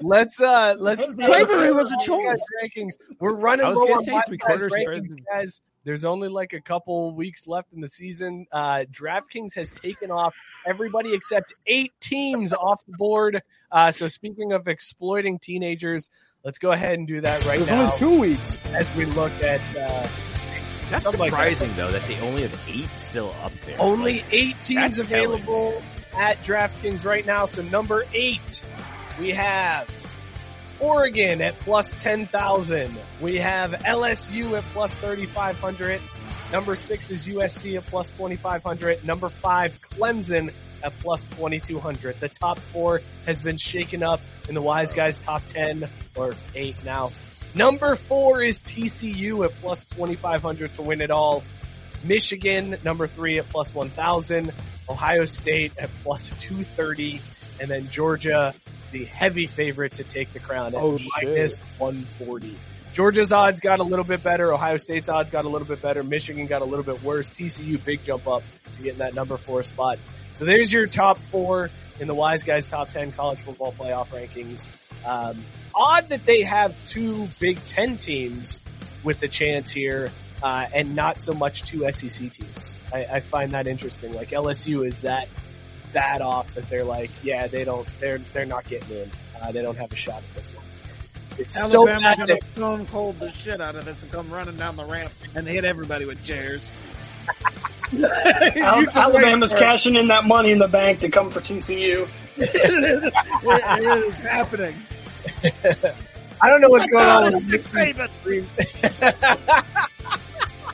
Let's uh let's Slavery was a choice. Rankings. We're running low on say three quarters rankings, guys. There's only like a couple weeks left in the season. Uh DraftKings has taken off everybody except eight teams off the board. Uh so speaking of exploiting teenagers, let's go ahead and do that right There's now only two weeks. as we look at uh That's something like that. surprising though that they only have eight still up there. Only Like, eight teams that's available at DraftKings right now. So number eight, we have Oregon at plus 10,000. We have LSU at plus 3,500. Number six is USC at plus 2,500. Number five, Clemson at plus 2,200. The top four has been shaken up in the Wise Guys top 10 or eight now. Number four is TCU at plus 2,500 to win it all. Michigan, number three at plus 1,000. Ohio State at plus 230. And then Georgia, the heavy favorite to take the crown at Oh, minus shit. 140. Georgia's odds got a little bit better. Ohio State's odds got a little bit better. Michigan got a little bit worse. TCU, big jump up to get in that number four spot. So there's your top four in the Wise Guys top 10 college football playoff rankings. Um, odd that they have two Big Ten teams with the chance here, uh, and not so much two SEC teams. I, I find that interesting. Like LSU is that that off that they're like, yeah, they don't, they're they're not getting in. Uh, they don't have a shot at this one. It's Alabama bad gonna stone cold the shit out of this and come running down the ramp and hit everybody with chairs. [laughs] Alabama's cashing in that money in the bank to come for TCU. [laughs] it is happening. [laughs] I don't know what's going on with Nick Saban.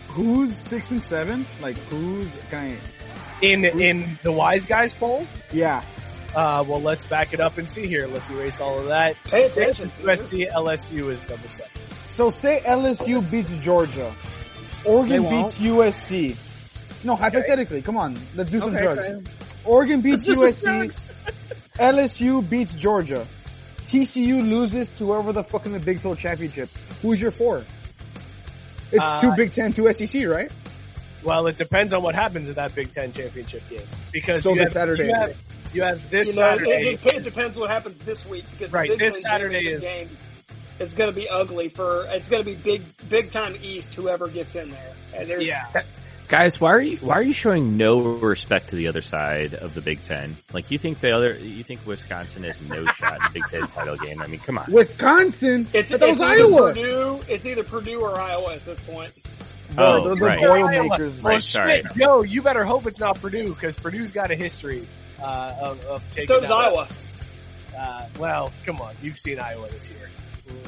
Who's six and seven? Like who's kind? In in the Wise Guys poll. Yeah. Uh, well, let's back it up and see here. Let's erase all of that. Pay attention. USC LSU is number seven. So say LSU beats Georgia, Oregon beats USC. No, hypothetically, come on, let's do some Okay, drugs. okay. Oregon beats Let's do some USC. LSU [laughs] beats Georgia. TCU loses to whoever the fuck in the Big 12 championship. Who's your four? It's Uh, two Big Ten, two SEC, right? Well, it depends on what happens in that Big Ten championship game because So you this have, Saturday. You have, you have this You know, it- Saturday. It, it depends what happens this week because Right, the Big this Ten Saturday is- game is going to be ugly for. It's going to be big, big time East. Whoever gets in there, and there's yeah, Guys, why are you why are you showing no respect to the other side of the Big Ten? Like you think the other you think Wisconsin has no shot in the Big Ten title game? I mean, come on. Wisconsin. it's, I thought it it's either Iowa. Purdue. It's either Purdue or Iowa at this point. Oh, they're the right. Boilermakers. Well, Right, sorry. shit, Joe, you better hope it's not Purdue because Purdue's got a history uh, of, of taking. So does out- Iowa. Uh, well, come on, you've seen Iowa this year.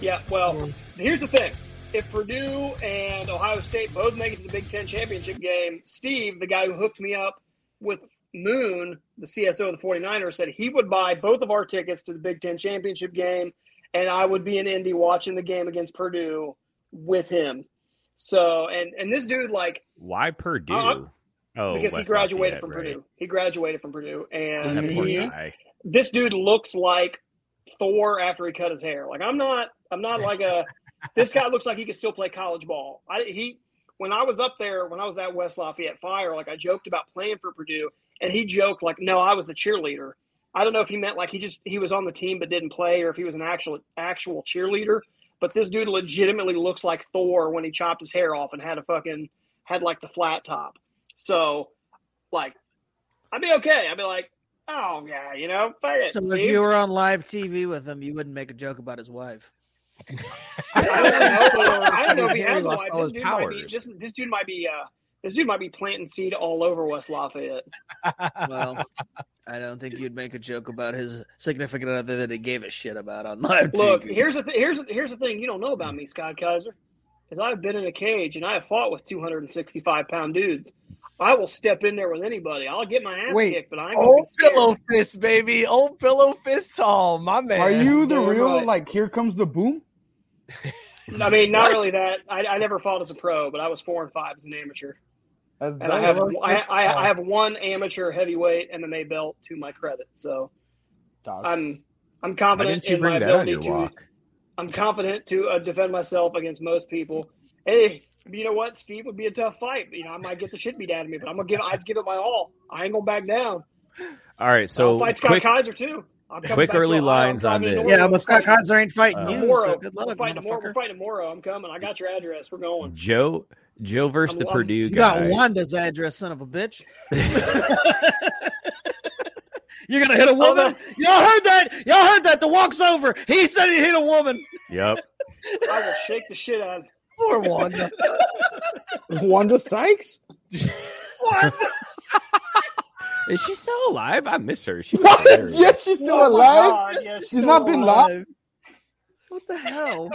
Yeah. Well, here's the thing: if Purdue and Ohio State both make it to the Big Ten championship game, Steve, the guy who hooked me up with Moon, the CSO of the 49ers, said he would buy both of our tickets to the Big Ten championship game, and I would be in Indy watching the game against Purdue with him. So, and and this dude, like, Why Purdue? Uh, oh, because he graduated Lafayette, from right. Purdue, he graduated from Purdue, and he, this dude looks like Thor after he cut his hair. Like I'm not, I'm not like a. [laughs] this guy looks like he could still play college ball. I he when I was up there when I was at West Lafayette Fire, like I joked about playing for Purdue, and he joked like, "No, I was a cheerleader." I don't know if he meant like he just he was on the team but didn't play, or if he was an actual actual cheerleader. But this dude legitimately looks like Thor when he chopped his hair off and had a fucking had like the flat top. So, like, I'd be okay. I'd be like, oh yeah, you know, fuck it. So if you were on live TV with him, you wouldn't make a joke about his wife. [laughs] I don't know. I don't know if he He has a wife. This his dude might be powers. this, this dude might be uh this dude might be planting seed all over West Lafayette. [laughs] Well, I don't think you'd make a joke about his significant other that he gave a shit about on live Look, TV. here's the th- here's here's the thing you don't know about me, Scott Kaiser, is I've been in a cage and I have fought with 265 pound dudes. I will step in there with anybody. I'll get my ass Wait. kicked, but I'm gonna Old get pillow fist, baby. Old pillow fist hall, my man. Are you the damn real right. like here comes the boom? I mean, not [laughs] What? really that. I, I never fought as a pro, but I was four and five as an amateur, That's and I have I, I. I have one amateur heavyweight MMA belt to my credit. So Dog. I'm I'm confident in my bring that on ability to. walk? I'm confident to uh, defend myself against most people. Hey, you know what? Steve would be a tough fight. You know, I might get the shit beat out of me, but I'm gonna give. I'd give it my all. I ain't gonna back down. All right, so I'll fight Scott quick, Kaiser too. I'm quick back to early lines I'm on driving to this. Yeah, Norfolk. but Scott Fighting Kaiser ain't fighting Uh, you. tomorrow. So good we're luck, fighting tomorrow. We're fighting tomorrow. I'm coming. I got your address. We're going. Joe Joe versus the I'm- I'm- Purdue You guy. got Wanda's address, son of a bitch. [laughs] [laughs] You're gonna hit a woman? Y'all heard that? Y'all heard that? The walk's over. He said he hit a woman. Yep. I will shake the shit out of. Poor Wanda. [laughs] Wanda Sykes? What? Is she still alive? I miss her. She What? hilarious. yes, she's still Oh alive. God, yes, she's still not been alive. live. What the hell?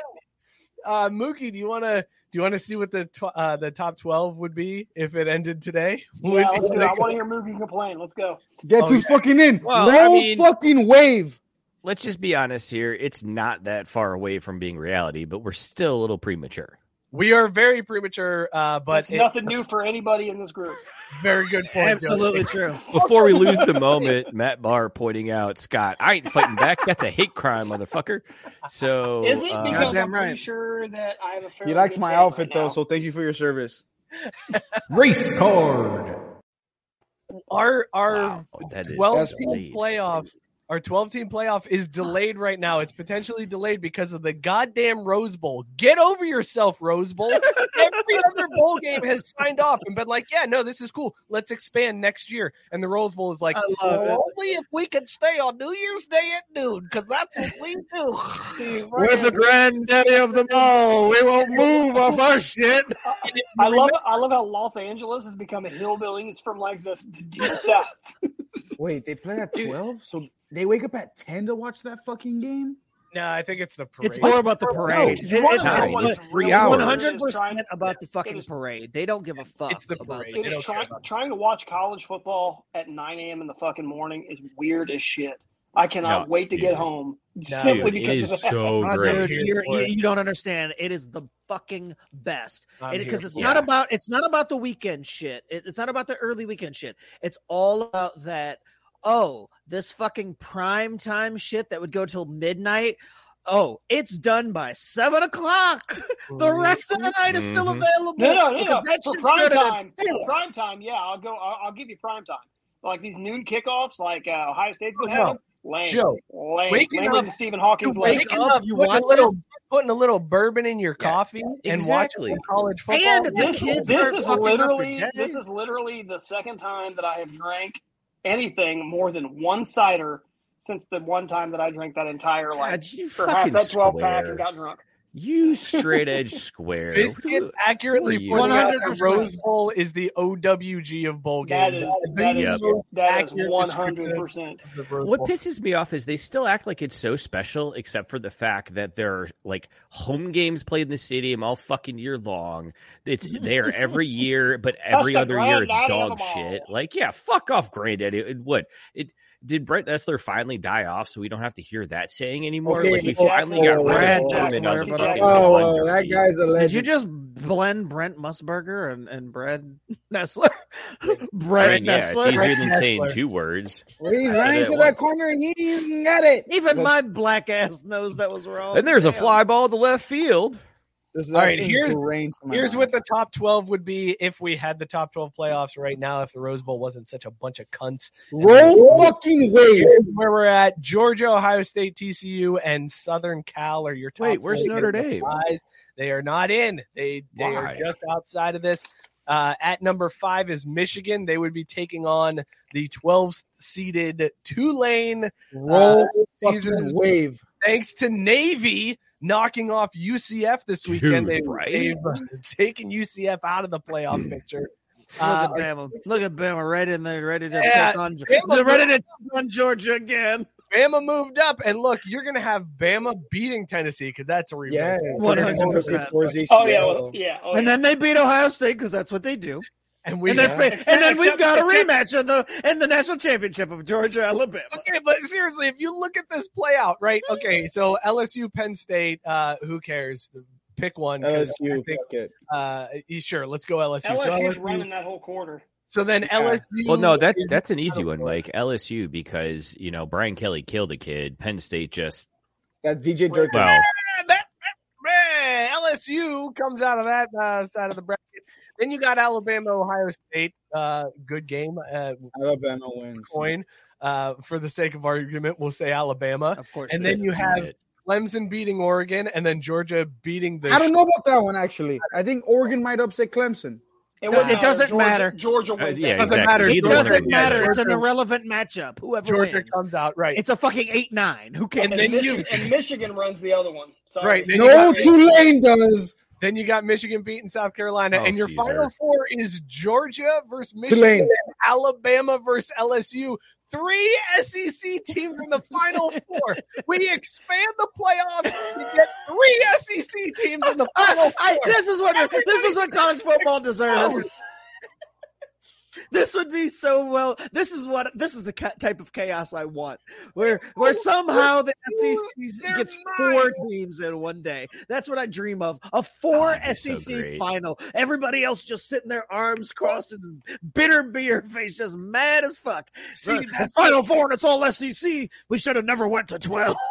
Uh, Mookie, do you want to do you want to see what the tw- uh, the top twelve would be if it ended today? [laughs] Yeah, let's do. I want to hear Mookie complain. Let's go. Guess Oh, who's yeah. fucking in? Well, Roll I mean- fucking wave. Let's just be honest here. It's not that far away from being reality, but we're still a little premature. We are very premature, uh, but That's it- nothing new for anybody in this group. [laughs] very good point. Joe. Absolutely true. [laughs] Before we lose the moment, Matt Barr pointing out Scott, I ain't fighting back. That's a hate crime, motherfucker. So Is it uh, because Goddamn I'm pretty right. sure that I have a He likes my outfit right though, so thank you for your service. [laughs] Race card. Our our Wow, that is twelve team playoff. Our 12 team playoff is delayed right now. It's potentially delayed because of the goddamn Rose Bowl. Get over yourself, Rose Bowl. Every other bowl game has signed off and been like, yeah, no, this is cool. Let's expand next year. And the Rose Bowl is like, I love it. only if we can stay on New Year's Day at noon, because that's what we do. [laughs] We're the granddaddy of them all. We won't move off our shit. I love I love how Los Angeles has become a hillbillies from like the, the deep south. Wait, they play at twelve, so they wake up at ten to watch that fucking game. No, I think it's the parade. It's more about the parade. You wanna know It's three hours. One hundred percent about the fucking is- parade. They don't give a fuck. It's the about parade. It They is don't trying about trying to watch college football at 9 a.m. in the fucking morning is weird as shit. I cannot No, wait to dude. get home No, simply Dude, because is of so [laughs] great. dude, Here you're- you, you don't understand. It is the fucking best because here it's for not it. about it's not about the weekend shit. It- it's not about the early weekend shit. It's all about that. Oh, this fucking prime time shit that would go till midnight. Oh, it's done by seven o'clock. [laughs] The rest of the night is still Mhm. available. No, no, no, no. For prime time, for prime time, yeah, I'll go. I'll, I'll give you prime time. Like these noon kickoffs, like uh, Ohio State's been Oh, having. Lame, Joe, lame, waking lamer up- Stephen Hawking's you wake Waking up, up, you putting watch a little, putting a little bourbon in your Yeah, coffee and exactly. watching college football. And the This, kids this is fucking up your literally this is literally the second time that I have drank anything more than one cider since the one time that I drank that entire like God, you for half that twelve pack and got drunk. You straight edge square. [laughs] Biscuit Who- accurately who are you? pointing out that 100%. Rose Bowl is the OWG of bowl That games. is The that Yep. is most that is accurate one description hundred percent. of the Rose What pisses me off is they still act like it's so special, except for the fact that there are like home games played in the stadium all fucking year long. It's there every year, but every other year it's granddaddy dog shit. Like, yeah, fuck off, granddaddy. It would it. Did Brent Nessler finally die off so we don't have to hear that saying anymore? Okay, like we well, finally well, got rid Brad of Nessler, him and on the but- fucking Oh, uh, that Feed. guy's a legend. Did legend. you just blend Brent Musburger and, and Brad Nessler? Brent [laughs] Brent, yeah, it's Nessler. easier than Nessler. saying two words. Well, he's I said running to that corner and he didn't even get it. Even my That's- black ass knows that was wrong. And there's a Damn. fly ball to left field. This is All right, here's- ingrained to my Here's mind. what the top 12 would be if we had the top 12 playoffs right now, if the Rose Bowl wasn't such a bunch of cunts. roll fucking wave. Where we're at Georgia, Ohio State, TCU, and Southern Cal are your top Wait, where's four Notre games. Dame? Guys, They are not in. They they are just outside of this. Uh, at number five is Michigan. They would be taking on the 12th seeded Tulane. Roll uh, fucking seasons. wave. Thanks to Navy knocking off UCF this weekend. Dude, They've, right? they've taken UCF out of the playoff [clears throat] picture. Look Uh, at Bama. Look at Bama right in there, ready to Yeah, take on Bama- ready to take on Georgia again. Bama moved up, and look, you're going to have Bama beating Tennessee because that's a Yeah, rematch. 100%. Oh yeah, well, yeah. Oh, and yeah. then they beat Ohio State because that's what they do. And we and then, Except- and then we've got a except- rematch in the in the national championship of Georgia Alabama. Okay, but seriously, if you look at this play out, right? Okay, so LSU, Penn State, uh, who cares? Pick one. 'cause LSU, I think, fuck it. uh, sure, let's go LSU. So LSU's LSU running that whole quarter. So then LSU. Well, no, that is- that's an easy one. Like LSU, because you know Brian Kelly killed a kid. Penn State just That DJ Jerk. well, Man, LSU comes out of that uh, side of the bracket. Then you got Alabama, Ohio State. Uh, good game. Uh, Alabama wins. coin. Uh, for the sake of argument, we'll say Alabama. Of course. And then you have Clemson beating Oregon, and then Georgia beating the. I don't know about that one actually. I think Oregon might upset Clemson. It, wouldn't It doesn't Georgia, matter. Georgia uh, wins. yeah, that. doesn't exactly. matter. It Neither doesn't together. matter. It's an irrelevant matchup. Whoever Georgia wins. comes out right. It's a fucking eight nine. Who cares? And, then you- Michigan, and Michigan runs the other one. Sorry. Right, then No, Tulane does. Then you got Michigan beating South Carolina, Oh, and your Caesar. final four is Georgia versus Michigan, Tulane. Alabama versus LSU. Three SEC teams in the final [laughs] four. We expand the playoffs to get three SEC teams in the [laughs] final I, four. this is what this is what college football deserves. This would be so well. This is what this is the ca- type of chaos I want, where where somehow the SEC gets mine. four teams in one day. That's what I dream of. A oh, four Oh, that'd so SEC final. Everybody else just sitting their arms crossed and bitter beer face, just mad as fuck. See, The that's- final four and it's all SEC. We should have never went to twelve. [laughs]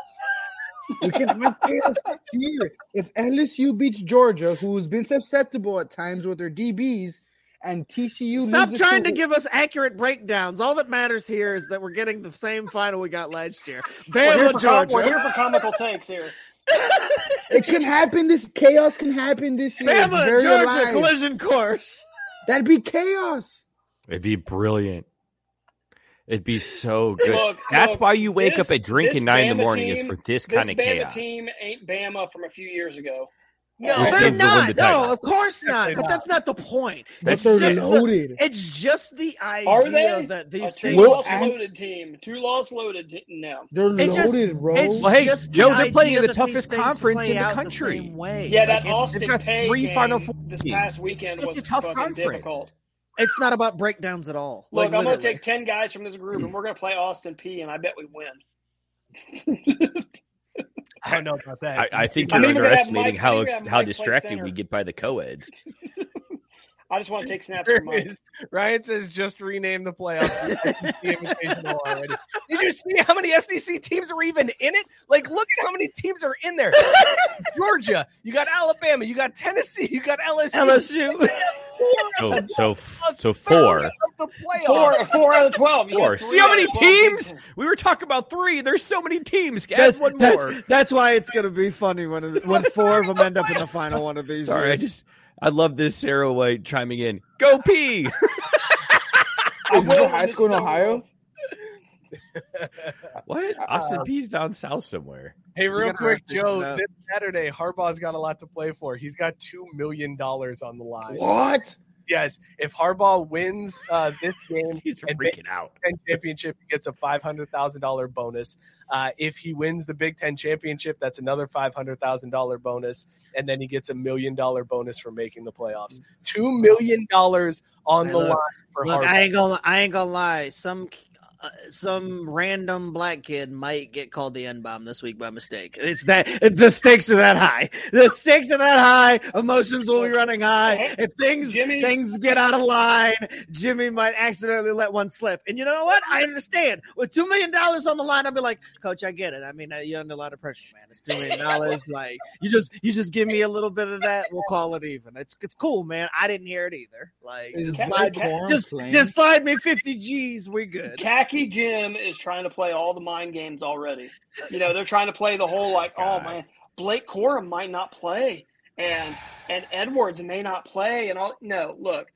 We can have chaos this year. If LSU beats Georgia, who's been susceptible at times with their DBs, and TCU Stop trying to give us accurate breakdowns. All that matters here is that we're getting the same final we got last year. [laughs] We're here, Bama, for com- we're here for comical takes here. It can happen. This chaos can happen this year. Bama, very Georgia, alive. collision course. That'd be chaos. it'd be brilliant. It'd be so good. Look, That's look, why you wake this- up at drink this at nine in the Bama morning is for this This kind of Bama chaos. team ain't Bama from a few years ago. No, Your they're kids will win not. the. No, of course not. Definitely But that's not the point. But It's they're just the, loaded. it's just the idea Are they? that these two things. Will- loss loaded team. Two loss loaded. Te- no. They're It's just- loaded, bro. it's Well, hey, just the Joe, they're playing in the toughest conference in the out country. same way. Yeah, Like, that it's- Austin they've got Pay three game Final Four this teams. past It's weekend such was a tough conference. difficult. It's not about breakdowns at all. Look, Like, I'm going to take 10 guys from this group and we're going to play Austin Peay, and I bet we win. [laughs] I don't know about that. I, I think you're even gonna underestimating Mike- how ex- how distracted we get by the co-eds. [laughs] I just want to take snaps from Mike. Ryan says just rename the playoffs. to [laughs] already. Did you see how many SEC teams are even in it? Like, look at how many teams are in there. [laughs] Georgia, you got Alabama, you got Tennessee, you got LSU. LSU. So so so four. Of the playoffs. Four, four out of 12. Four. three See how many of 12 big teams? teams. We were talking about three. There's so many teams. Add That's, one that's, more. that's why it's going to be funny when when four of them end up in the final one of these. Sorry, I just I love this Sarah White chiming in. Go pee. [laughs] Is this a high school in this Ohio? Over. what? [laughs] Austin Peay's down south somewhere. Hey, real quick, Joe. This Saturday, Harbaugh's got a lot to play for. He's got two million dollars on the line. What? Yes, if Harbaugh wins uh, this [laughs] game He's and freaking out. Ten championship, he gets a five hundred thousand dollar bonus. Uh, if he wins the Big Ten championship, that's another five hundred thousand dollar bonus, and then he gets a million dollar bonus for making the playoffs. Two million dollars on Hey, the look, line for Look, Harbaugh. I ain't gonna, I ain't gonna lie. Some, uh, some random black kid might get called the N bomb this week by mistake. It's that the stakes are that high. The stakes are that high. Emotions will be running high. If things Jimmy- things get out of line, Jimmy might accidentally let one slip. And you know what? I understand. With two million dollars on the line, I'd be like, Coach, I get it. I mean, uh, you're under a lot of pressure, man. It's two million dollars. [laughs] like you just, you just give me a little bit of that. We'll call it even. It's, it's cool, man. I didn't hear it either. Like, just slide, just, just slide me fifty G's. We good. Khaki Jim is trying to play all the mind games already. You know, they're trying to play the whole like, oh God. man, Blake Corum might not play, and and Edwards may not play, and all. No, look,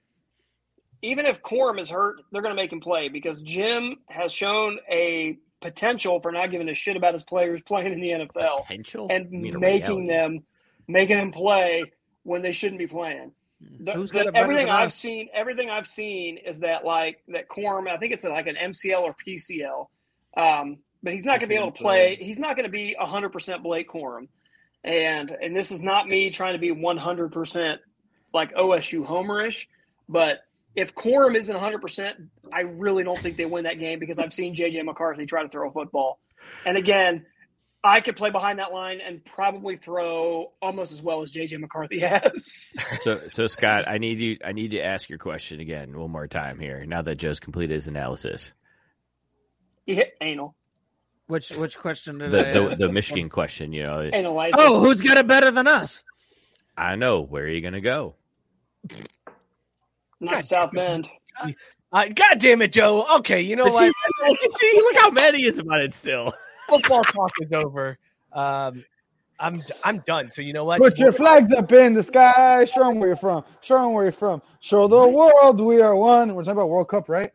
even if Corum is hurt, they're going to make him play because Jim has shown a potential for not giving a shit about his players [laughs] playing in the NFL Potential and You mean a making reality. them making them play when they shouldn't be playing. The- Who's the- got better everything I've us? seen, everything I've seen is that like that Corum. I think it's like an MCL or PCL, um, but he's not going to be able to play. He's not going to be hundred percent Blake Corum, and and this is not me trying to be one hundred percent like OSU homerish, but if Corum isn't 100, percent I really don't think they win that game because I've seen JJ McCarthy try to throw a football, and again, I could play behind that line and probably throw almost as well as JJ McCarthy [laughs] has. So, so Scott, I need you. I need to ask your question again one more time here. Now that Joe's completed his analysis, he hit anal. Which which question did the I the, ask? the Michigan question. You know, Analyze. Oh, who's got it better than us? I know where are you going to go. Not South Bend. Uh, God damn it, Joe. Okay, you know But what? see, [laughs] see, look how mad he is about it still. Football talk is over. Um, I'm I'm done. So you know what? Put your flags up in the sky. Show them where you're from. Show them where you're from. Show the world we are one. We're talking about World Cup, right?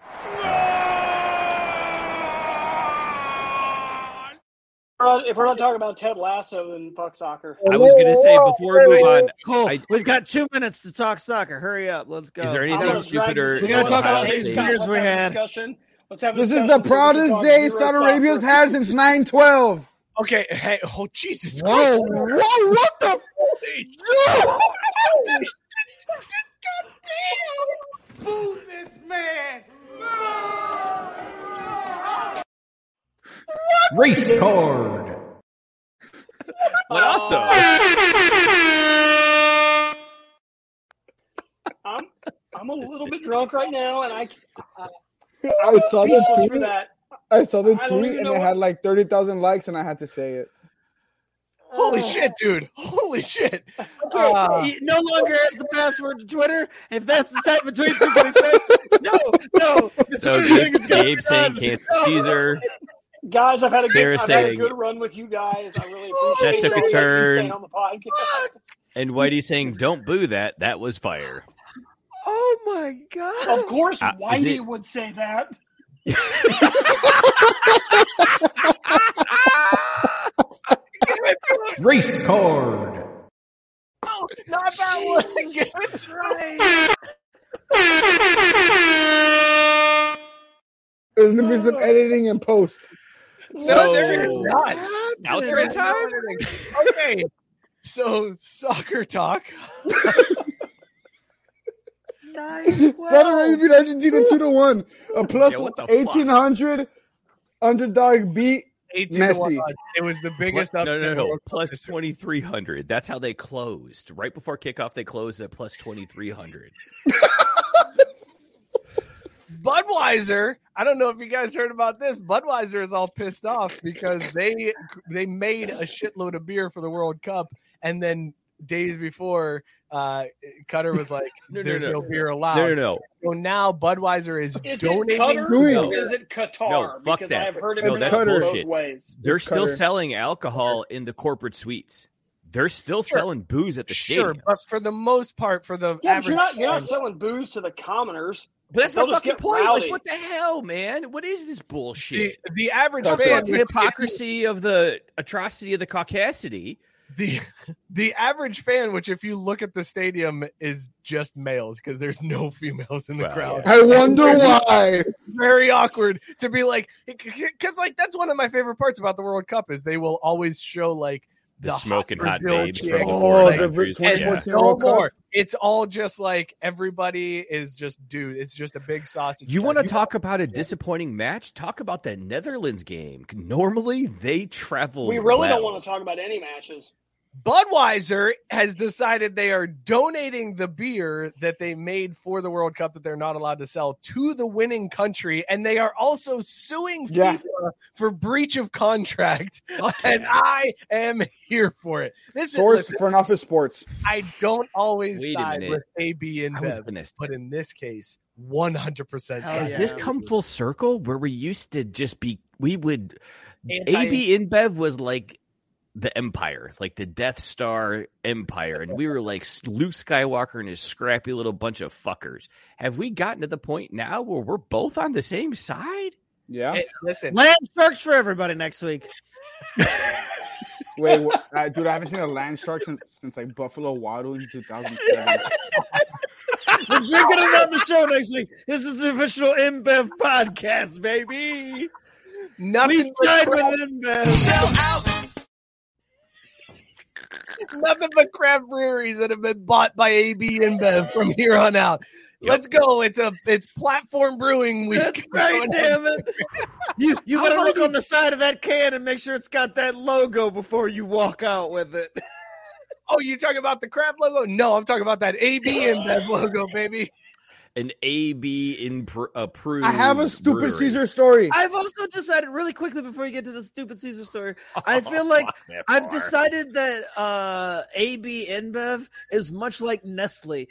If we're not talking about Ted Lasso, then fuck soccer. I was going to say before we move on. Cole, I- we've got two minutes to talk soccer. Hurry up. Let's go. Is there anything gonna stupider? this- We gotta talk about these State? Years we had. discussion. Let's have This is the so we can proudest day Saudi. Arabia's had since 912. Okay. Hey. Oh Jesus Whoa, Christ. whoa, what the? Fool this man! Race card. But also, I'm I'm a little bit drunk right now, and I uh, I saw the tweet. I saw the tweet and it what- had like 30,000 likes and I had to say it. Holy shit, dude. Holy shit. Okay, Uh, he no longer has the password to Twitter. If that's the type of tweets you can expect, no, no. The so Gabe, is Gabe saying done. Kansas No. Caesar. Guys, I've had a good, I've had a good run with you guys. I really Oh, appreciate That took a y'all letting me turn. on the podcast. And Whitey saying, "Don't boo that. That was fire." Oh my god! Of course, Uh, Whitey it- would say that. [laughs] Race card. not that one. Give [laughs] it to There's gonna be some editing and post. No, there is not. Outro time. [laughs] Okay. So soccer talk. Saudi Arabia beat Argentina 2 to 1. A plus Yeah, what the fuck? 1800 underdog beat 18 to one Messi. It was the What? biggest No, upset no, no. World Cup Plus history. twenty three hundred. That's how they closed. Right before kickoff, they closed at plus twenty three hundred. [laughs] Budweiser, I don't know if you guys heard about this. Budweiser is all pissed off because they they made a shitload of beer for the World Cup, and then days before, uh, Cutter was like, [laughs] No, no, "There's no. no, beer allowed." No, no, no. So now Budweiser is, Is donating. it Qatar Doing- is it Qatar? No, fuck because that. I've heard it No, no, that's both bullshit. ways. They're It's still Qatar. selling alcohol in the corporate suites. They're still Sure. selling booze at the Sure, stadium. but for the most part, for the Yeah, but average, you're not you're not selling booze to the commoners. But that's my They'll just fucking point. rowdy. Like, what the hell, man? What is this bullshit? the average That's fan, the hypocrisy of the atrocity of the caucasity. The [laughs] the average fan, which if you look at the stadium, is just males because there's no [laughs] females in the Well, crowd. I wonder why. [laughs] Very awkward to be like, because like that's one of my favorite parts about the World Cup is they will always show like The smoking hot Brazil babes from the Oh, the countries. and 2014 no World Cup. more. It's all just like everybody is just dude. It's just a big sausage. You want to talk about a disappointing match? Talk about that Netherlands game. Normally, they travel. We really well. don't want to talk about any matches. Budweiser has decided they are donating the beer that they made for the World Cup that they're not allowed to sell to the winning country, and they are also suing Yeah. FIFA for breach of contract. [laughs] And I am here for it. This Source is listen, Front Office Sports. I don't always Wait side with AB and I was Bev, but in this case, one hundred percent. Hell Has yeah. this come full circle where we used to just be? We would. Anti- AB InBev was like the Empire, like the Death Star Empire, and we were like Luke Skywalker and his scrappy little bunch of fuckers. Have we gotten to the point now where we're both on the same side? Yeah. listen, Land sharks for everybody next week. [laughs] Wait, wh- uh, dude, I haven't seen a land shark since since like Buffalo Wild Wings 2007. We're [laughs] drinking it on the show next week. This is the official InBev podcast, baby. nothing We but side with InBev. Sell out. [laughs] Nothing but craft breweries that have been bought by AB InBev from here on out. Let's go. It's a it's platform brewing week. That's right, [laughs] damn it. You you How better look you- on the side of that can and make sure it's got that logo before you walk out with it. Oh, you talking about the craft logo? No, I'm talking about that AB InBev logo, baby. An AB in approved. I have a stupid brewery. Caesar story. I've also decided really quickly before you get to the stupid Caesar story. [laughs] I feel like I've decided that uh, AB InBev is much like Nestle.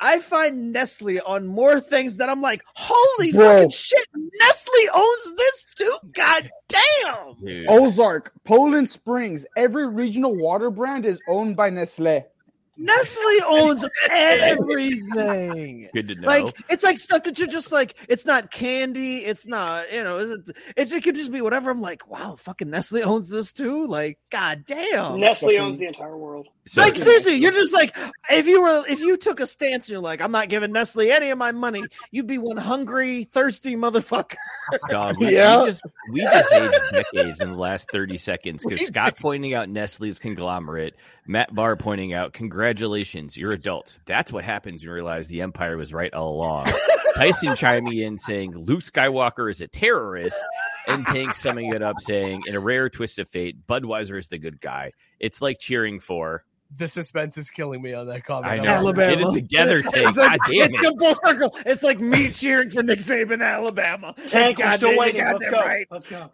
I find Nestle on more things that I'm like, holy Bro. fucking shit, Nestle owns this too. God damn. Dude. Ozark, Poland Springs, every regional water brand is owned by Nestle. Nestle owns everything. [laughs] Good to know. Like it's like stuff that you're just like it's not candy, it's not you know it's, it's it could just be whatever. I'm like, wow, fucking Nestle owns this too. Like, god damn, Nestle fucking- owns the entire world. So- like seriously, you're just like if you were if you took a stance, you're like, I'm not giving Nestle any of my money. You'd be one hungry, thirsty motherfucker. Dog, [laughs] we, Yeah. we just we just aged decades in the last 30 seconds because [laughs] Scott pointing out Nestle's conglomerate, Matt Barr pointing out, congratulations, you're adults. That's what happens when you realize the Empire was right all along. [laughs] Tyson chiming in saying Luke Skywalker is a terrorist, and Tank summing it up saying, in a rare twist of fate, Budweiser is the good guy. It's like cheering for. The suspense is killing me on that comment. I know. Alabama. Get it together, Tank. It's, like, God damn it's it. come full circle. It's like me cheering for Nick Saban, Alabama. Tank, we're God still waiting. got Let's that go. right. Let's go.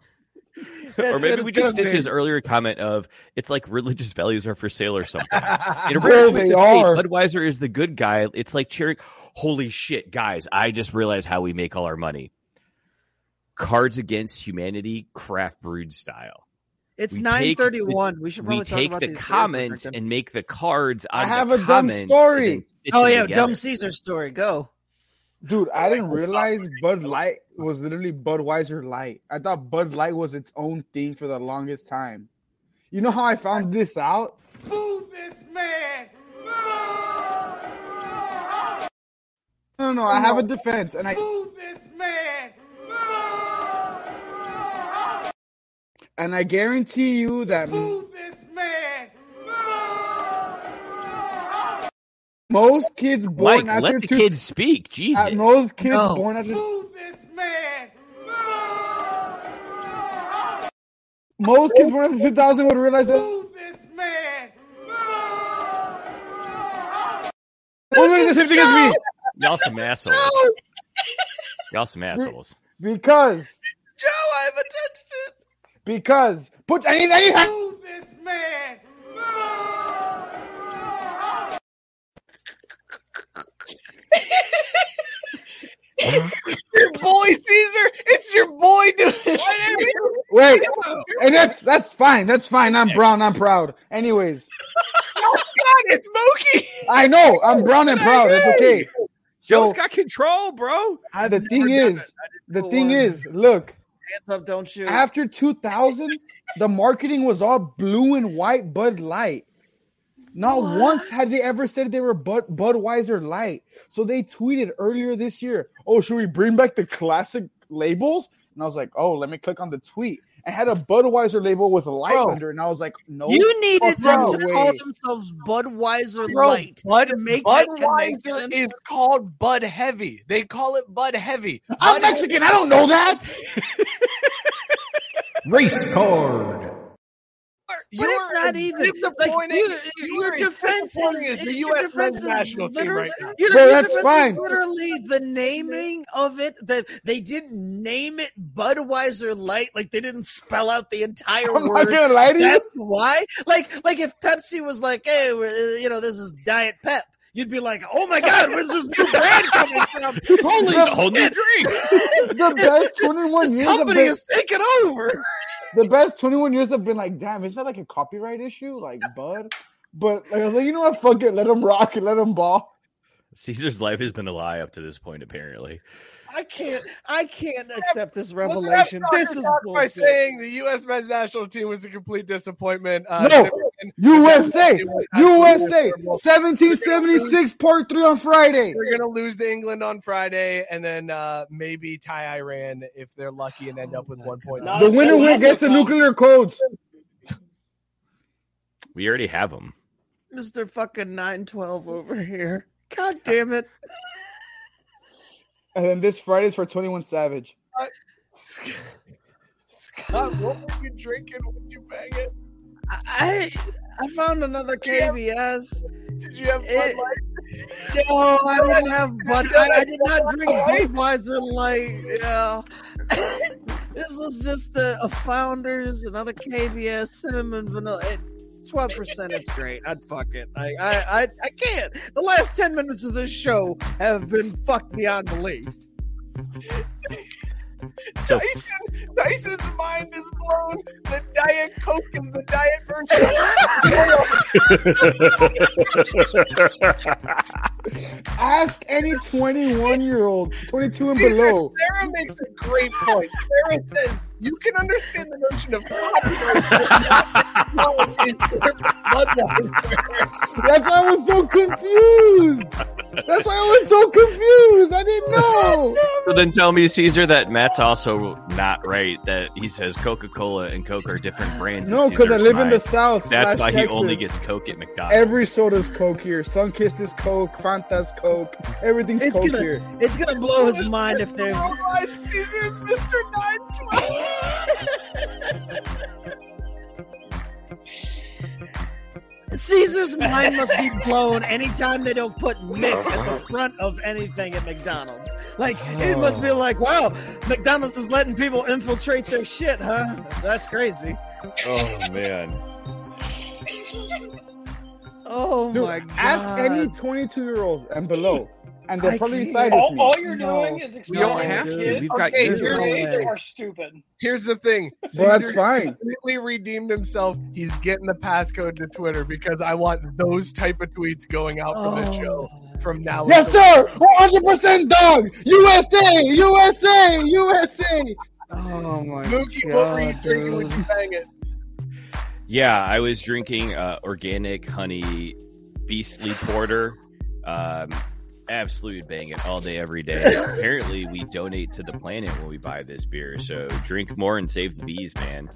Or maybe we just stitch his earlier comment of it's like religious values are for sale or something. In a twist they fate. Budweiser is the good guy. It's like cheering. Holy shit, guys! I just realized how we make all our money. Cards Against Humanity, craft brewed style. It's nine thirty one. We should probably take the comments and make the cards. I have a dumb story. Oh yeah, dumb Caesar story. Go. Dude, I didn't realize Bud Light was literally Budweiser Light. I thought Bud Light was its own thing for the longest time. You know how I found this out? Boo this man! No, no, no. I have a defense, and I this man! and I guarantee you that this man! Most kids born Mike, after let the two, kids speak. Jesus. uh, most kids No. born after Boo this man! most kids born after 2000 would realize that. Boo this man! What was the same thing as me? Y'all some assholes. Y'all some assholes. Because Joe, I haven't touched it. because put I need I need Boo this man! Your boy Caesar, it's your boy doing it. wait, and that's that's fine. That's fine. I'm brown. I'm proud. Anyways, Oh God, it's Mookie. I know I'm brown and proud. It's okay. Joe's So got control, bro. uh, the thing is, the thing one. is, look. Hands up, don't shoot. After 2000, the marketing was all blue and white Bud Light. Not once had they ever said they were Bud Budweiser Light. So they tweeted earlier this year, "Oh, should we bring back the classic labels?" And I was like, "Oh, let me click on the tweet." I had a Budweiser label with a light Bro. under, and I was like, "No, you needed them fucking to call themselves Budweiser Bro, Light Bud, to make Budweiser is called Bud Heavy. They call it Bud Heavy. I'm Bud Mexican. I don't know that. [laughs] Race card. But it's not even like disappointing. you, You your are defense disappointing is the your US defense men's is national team right now. Your, Bro, your that's fine. literally the [laughs] naming of it that they didn't name it Budweiser Light, like they didn't spell out the entire oh I'm not word. gonna lie to you. That's why. Like, like if Pepsi was like, "Hey, you know, this is Diet Pep," you'd be like, "Oh my God, where's this new [laughs] brand coming from? [laughs] Holy The Whole new shit!" drink. the best 21 This years have company been, is taking over. The best 21 years have been like, damn, is that like a copyright issue? Like, bud. But like, I was like, you know what? Fuck it. Let him rock and let him ball. Caesar's life has been a lie up to this point, apparently. I can't. I can't accept this revelation. This is talk by saying the U.S. men's national team was a complete disappointment. Uh, No, Zimmerman- USA, It was absolutely USA, 1776, part three on Friday. We're gonna lose to England on Friday, and then uh, maybe tie Iran if they're lucky and end up with one point. The winner will gets the nuclear codes. We already have them. Mister Fucking Nine Twelve over here. God damn it! And then this Friday's for 21 Savage. Scott, what were you drinking when you bang it? I I found another KBS. Did you have Bud Light? No, I didn't have Bud. I, I did not drink [laughs] Budweiser Light. Yeah. [laughs] this was just a, a Founders, another KBS cinnamon vanilla. Twelve percent. It's great. I'd fuck it. I, I I I can't. The last ten minutes of this show have been fucked beyond belief. [laughs] [laughs] So Tyson, Tyson's mind is blown. The Diet Coke is the Diet Virgin. [laughs] Ask any 21 year old, 22 and below. Sarah makes a great point. Sarah says you can understand the notion of copyright. That's why I was so confused. That's why I was so confused. I didn't know. So then tell me, Caesar, that Matt's also not right. That he says Coca Cola and Coke are different brands. No, because I Caesar's live in the. South That's slash why he only gets Coke at McDonald's. Every soda's Coke here. Sunkist is Coke. Fanta's Coke. Everything's It's Coke gonna here. it's gonna blow oh, his mind if they're Worldwide Caesar Mr. 912. Caesar's mind must be blown anytime they don't put Mick at the [laughs] front of anything at McDonald's. Like it oh. must be like, wow, McDonald's is letting people infiltrate their shit, huh? That's crazy. Oh man. Oh Dude, my god. ask any 22 year old and below, and they'll I probably can't. side with All, me. all you're No. doing is We don't explaining have to to. kids We've got Okay, years your of here's, age way. are stupid. here's the thing. Well, that's fine. completely redeemed himself. He's getting the passcode to Twitter because I want those type of tweets going out from the show from now. Yes, until- sir. 100% dog. USA, USA, USA. Oh my Mookie, what were you God, drinking when you bang it? Yeah, I was drinking uh, organic honey beastly porter. Um, absolutely bang it all day, every day. [laughs] Apparently, we donate to the planet when we buy this beer. So drink more and save the bees, man.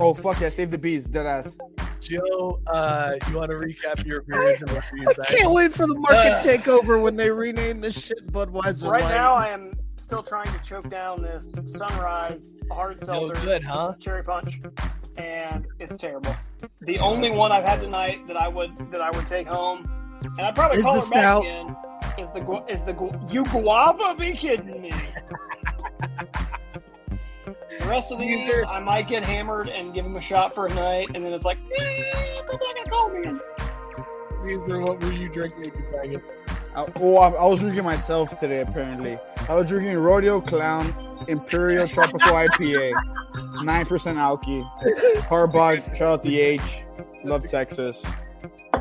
Oh fuck yeah! Save the bees, dead ass. Joe, uh, you want to recap your beers and what you I banged? can't wait for the market Uh. takeover when they rename this shit Budweiser Right Light. now, I am still trying to choke down this Sunrise hard No seltzer good, huh? cherry punch, and it's terrible. The only one I've had tonight that I would that I would take home, and I'd probably Is call the her back stout. again, is the gu- is the gu- you guava? Be kidding me? The rest of these, Caesar. I might get hammered and give them a shot for a night, and then it's like, eh, but then I call me. Caesar, what were you drinking when you bang? I, oh, I, I was drinking myself today. Apparently, I was drinking Rodeo Clown Imperial Tropical [laughs] IPA, nine percent alky. Karbach, shout out the H. Love Texas.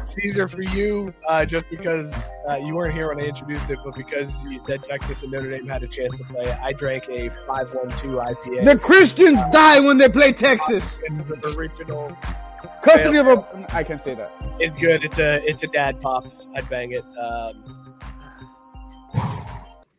Caesar, for you, uh, just because uh, you weren't here when I introduced it, but because you said Texas and Notre Dame had a chance to play, I drank a 512 IPA. The Christians die when they play Texas. It's an original. Custody of a. I can't say that. It's good. It's a it's a dad pop. I'd bang it. Um,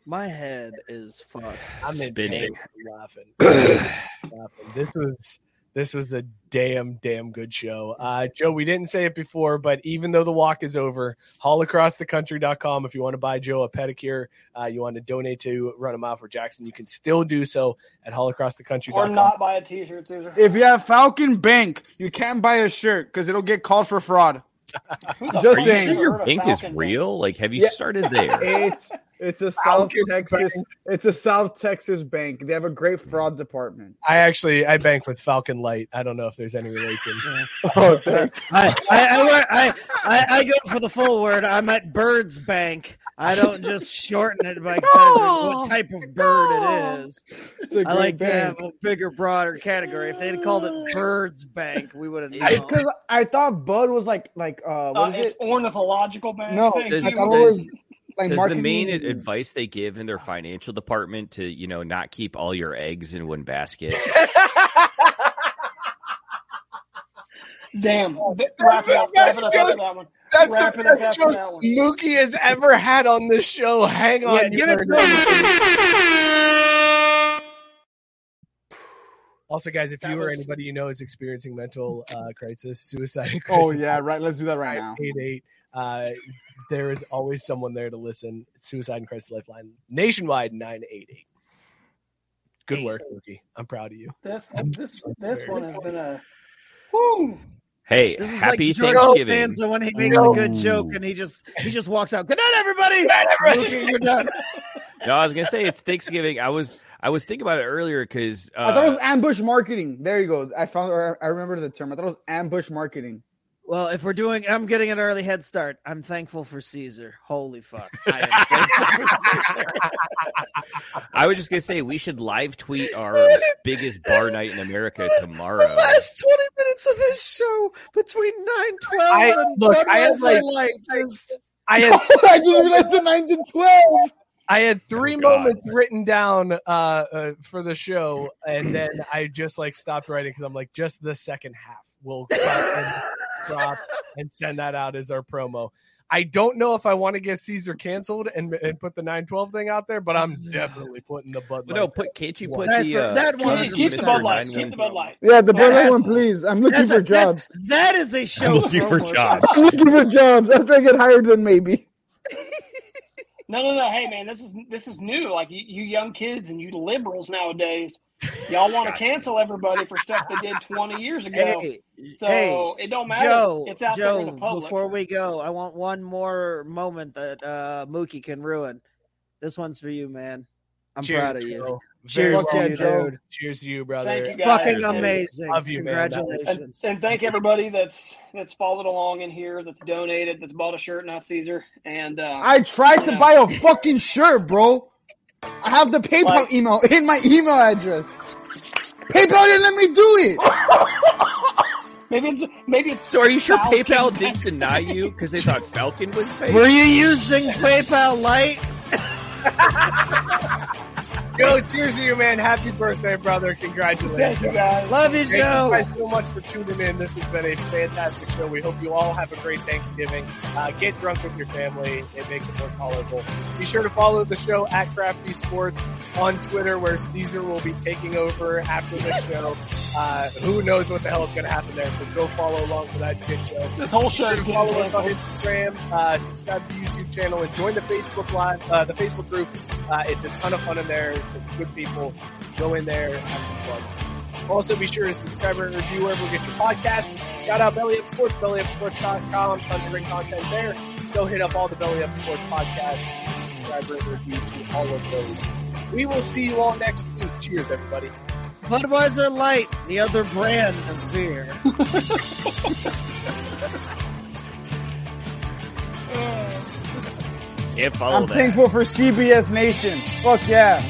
My head is fucked. I'm Spinning. laughing. laughing. This was this was a damn damn good show. Uh, Joe, we didn't say it before, but even though the walk is over, haulacrossthecountry.com. If you want to buy Joe a pedicure, uh, you want to donate to Run a Mile for Jackson, you can still do so at haulacrossthecountry.com. Or not buy a T-shirt, Caesar. If you have Falcon Bank, you can't buy a shirt because it'll get called for fraud. [laughs] Just Are you saying. sure your bank is real? Like, have you Yeah. started there? [laughs] It's it's a South Falcon Texas. Bank. It's a South Texas bank. They have a great fraud department. I actually I bank with Falcon Light. I don't know if there's any relation. [laughs] Oh. I, I, I, I, I, I go for the full word. I'm at Bird's Bank. I don't just shorten it by type of, what type of bird it is. It's a I great like to have a bigger, broader category. If they had called it Bird's Bank, we would have It's because I thought Bud was like like uh Uh, what is it's it? ornithological bank. No, Thank Does, I you. thought it was like does the marketing. main advice they give in their financial department to you know not keep all your eggs in one basket? Damn. Wrap it up. Wrap best joke. After. That's Wrap the best joke that. Mookie has ever had on this show. Hang on, Yeah, give it heard to him. Also, guys, if That you or anybody you know is experiencing mental uh, crisis, suicide crisis. [laughs] Oh crisis, yeah, right. Let's do that right now. eight eight. Uh, there is always someone there to listen. Suicide and Crisis Lifeline nationwide nine eight eight. Good work, Rookie. I'm proud of you. This this this one has been a woo. Hey, This is happy like George Thanksgiving. Costanza when he makes a good joke and he just he just walks out. Good night, everybody. Good night, everybody. You're done. No, I was gonna say it's Thanksgiving. I was I was thinking about it earlier because uh, I thought it was ambush marketing. There you go. I found. Or I remember the term. I thought it was ambush marketing. Well, if we're doing, I'm getting an early head start. I'm thankful for Caesar. Holy fuck! [laughs] I am thankful for Caesar. I was just gonna say we should live tweet our biggest bar night in America [laughs] tomorrow. The Last 20 minutes of this show between 912 I- and look, I had, Budweiser like- Light just I had [laughs] I just realized the nine to twelve. I had three Oh, moments written down uh, uh, for the show, and then I just like stopped writing because I'm like, just the second half. We'll cut and drop and send that out as our promo. I don't know if I want to get Caesar canceled and, and put the 912 thing out there, but I'm definitely putting the Bud But no, put can't you put That- the uh, that one can't is- Keep the Mr. Bud Light. 91 Keep the Bud Light. Yeah, the That Bud Light one, please. I'm looking for a, jobs. that is a show. looking for jobs. I'm looking for jobs. After I get hired, then maybe. No, no, no. Hey, man, this is this is new. Like you, you young kids and you liberals nowadays, y'all want to cancel everybody for stuff they did 20 years ago. Hey, so hey, it don't matter. Joe, it's out Joe, there in the public. before we go, I want one more moment that uh, Mookie can ruin. This one's for you, man. I'm Cheers, proud of you. Joe. Cheers Very to you, done. dude. Cheers to you, brother. Thank you, guys. Fucking amazing. Love you, man. And, Congratulations. and thank everybody that's that's followed along in here, that's donated, that's bought a shirt, not Caesar. And uh, I tried to know. buy a fucking shirt, bro. I have the PayPal Like- email [laughs] in my email address. PayPal didn't let me do it. [laughs] maybe it's maybe it's So are you sure Falcon. PayPal didn't deny you because they thought Falcon was fake? Were you using PayPal Lite? [laughs] Joe, cheers to you, man. Happy birthday, brother. Congratulations. Thank you guys. Love you, Thank Joe. you guys so much for tuning in. This has been a fantastic show. We hope you all have a great Thanksgiving. Uh, get drunk with your family. It makes it more tolerable. Be sure to follow the show at Crafty Sports on Twitter where Caesar will be taking over after the show. Uh, who knows what the hell is going to happen there. So go follow along for that shit show. This whole show is getting Follow us on. Instagram, uh, subscribe to the YouTube channel, and join the Facebook live, uh, the Facebook group. Uh, it's a ton of fun in there. It's good people. Go in there, have some fun. Also, be sure to subscribe and review wherever you get your podcast. Shout out Belly Up Sports, bellyupsports.com. Tons of great content there. Go hit up all the Belly Up Sports podcasts. Subscribe and review to all of those. We will see you all next week. Cheers, everybody. Budweiser Light, the other brand of beer. [laughs] Can't follow I'm that. thankful for CBS Nation. Fuck yeah.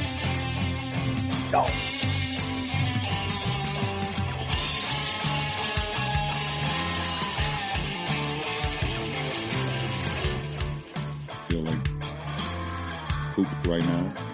Like poop right now.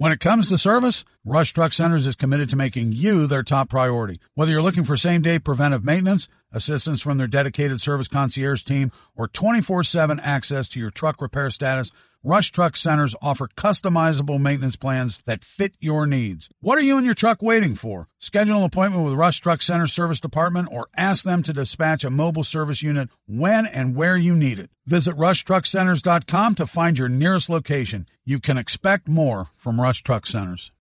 When it comes to service, Rush Truck Centers is committed to making you their top priority. Whether you're looking for same day preventive maintenance, assistance from their dedicated service concierge team, or 24 7 access to your truck repair status, Rush Truck Centers offer customizable maintenance plans that fit your needs. What are you and your truck waiting for? Schedule an appointment with Rush Truck Center Service Department or ask them to dispatch a mobile service unit when and where you need it. Visit rushtruckcenters.com to find your nearest location. You can expect more from Rush Truck Centers.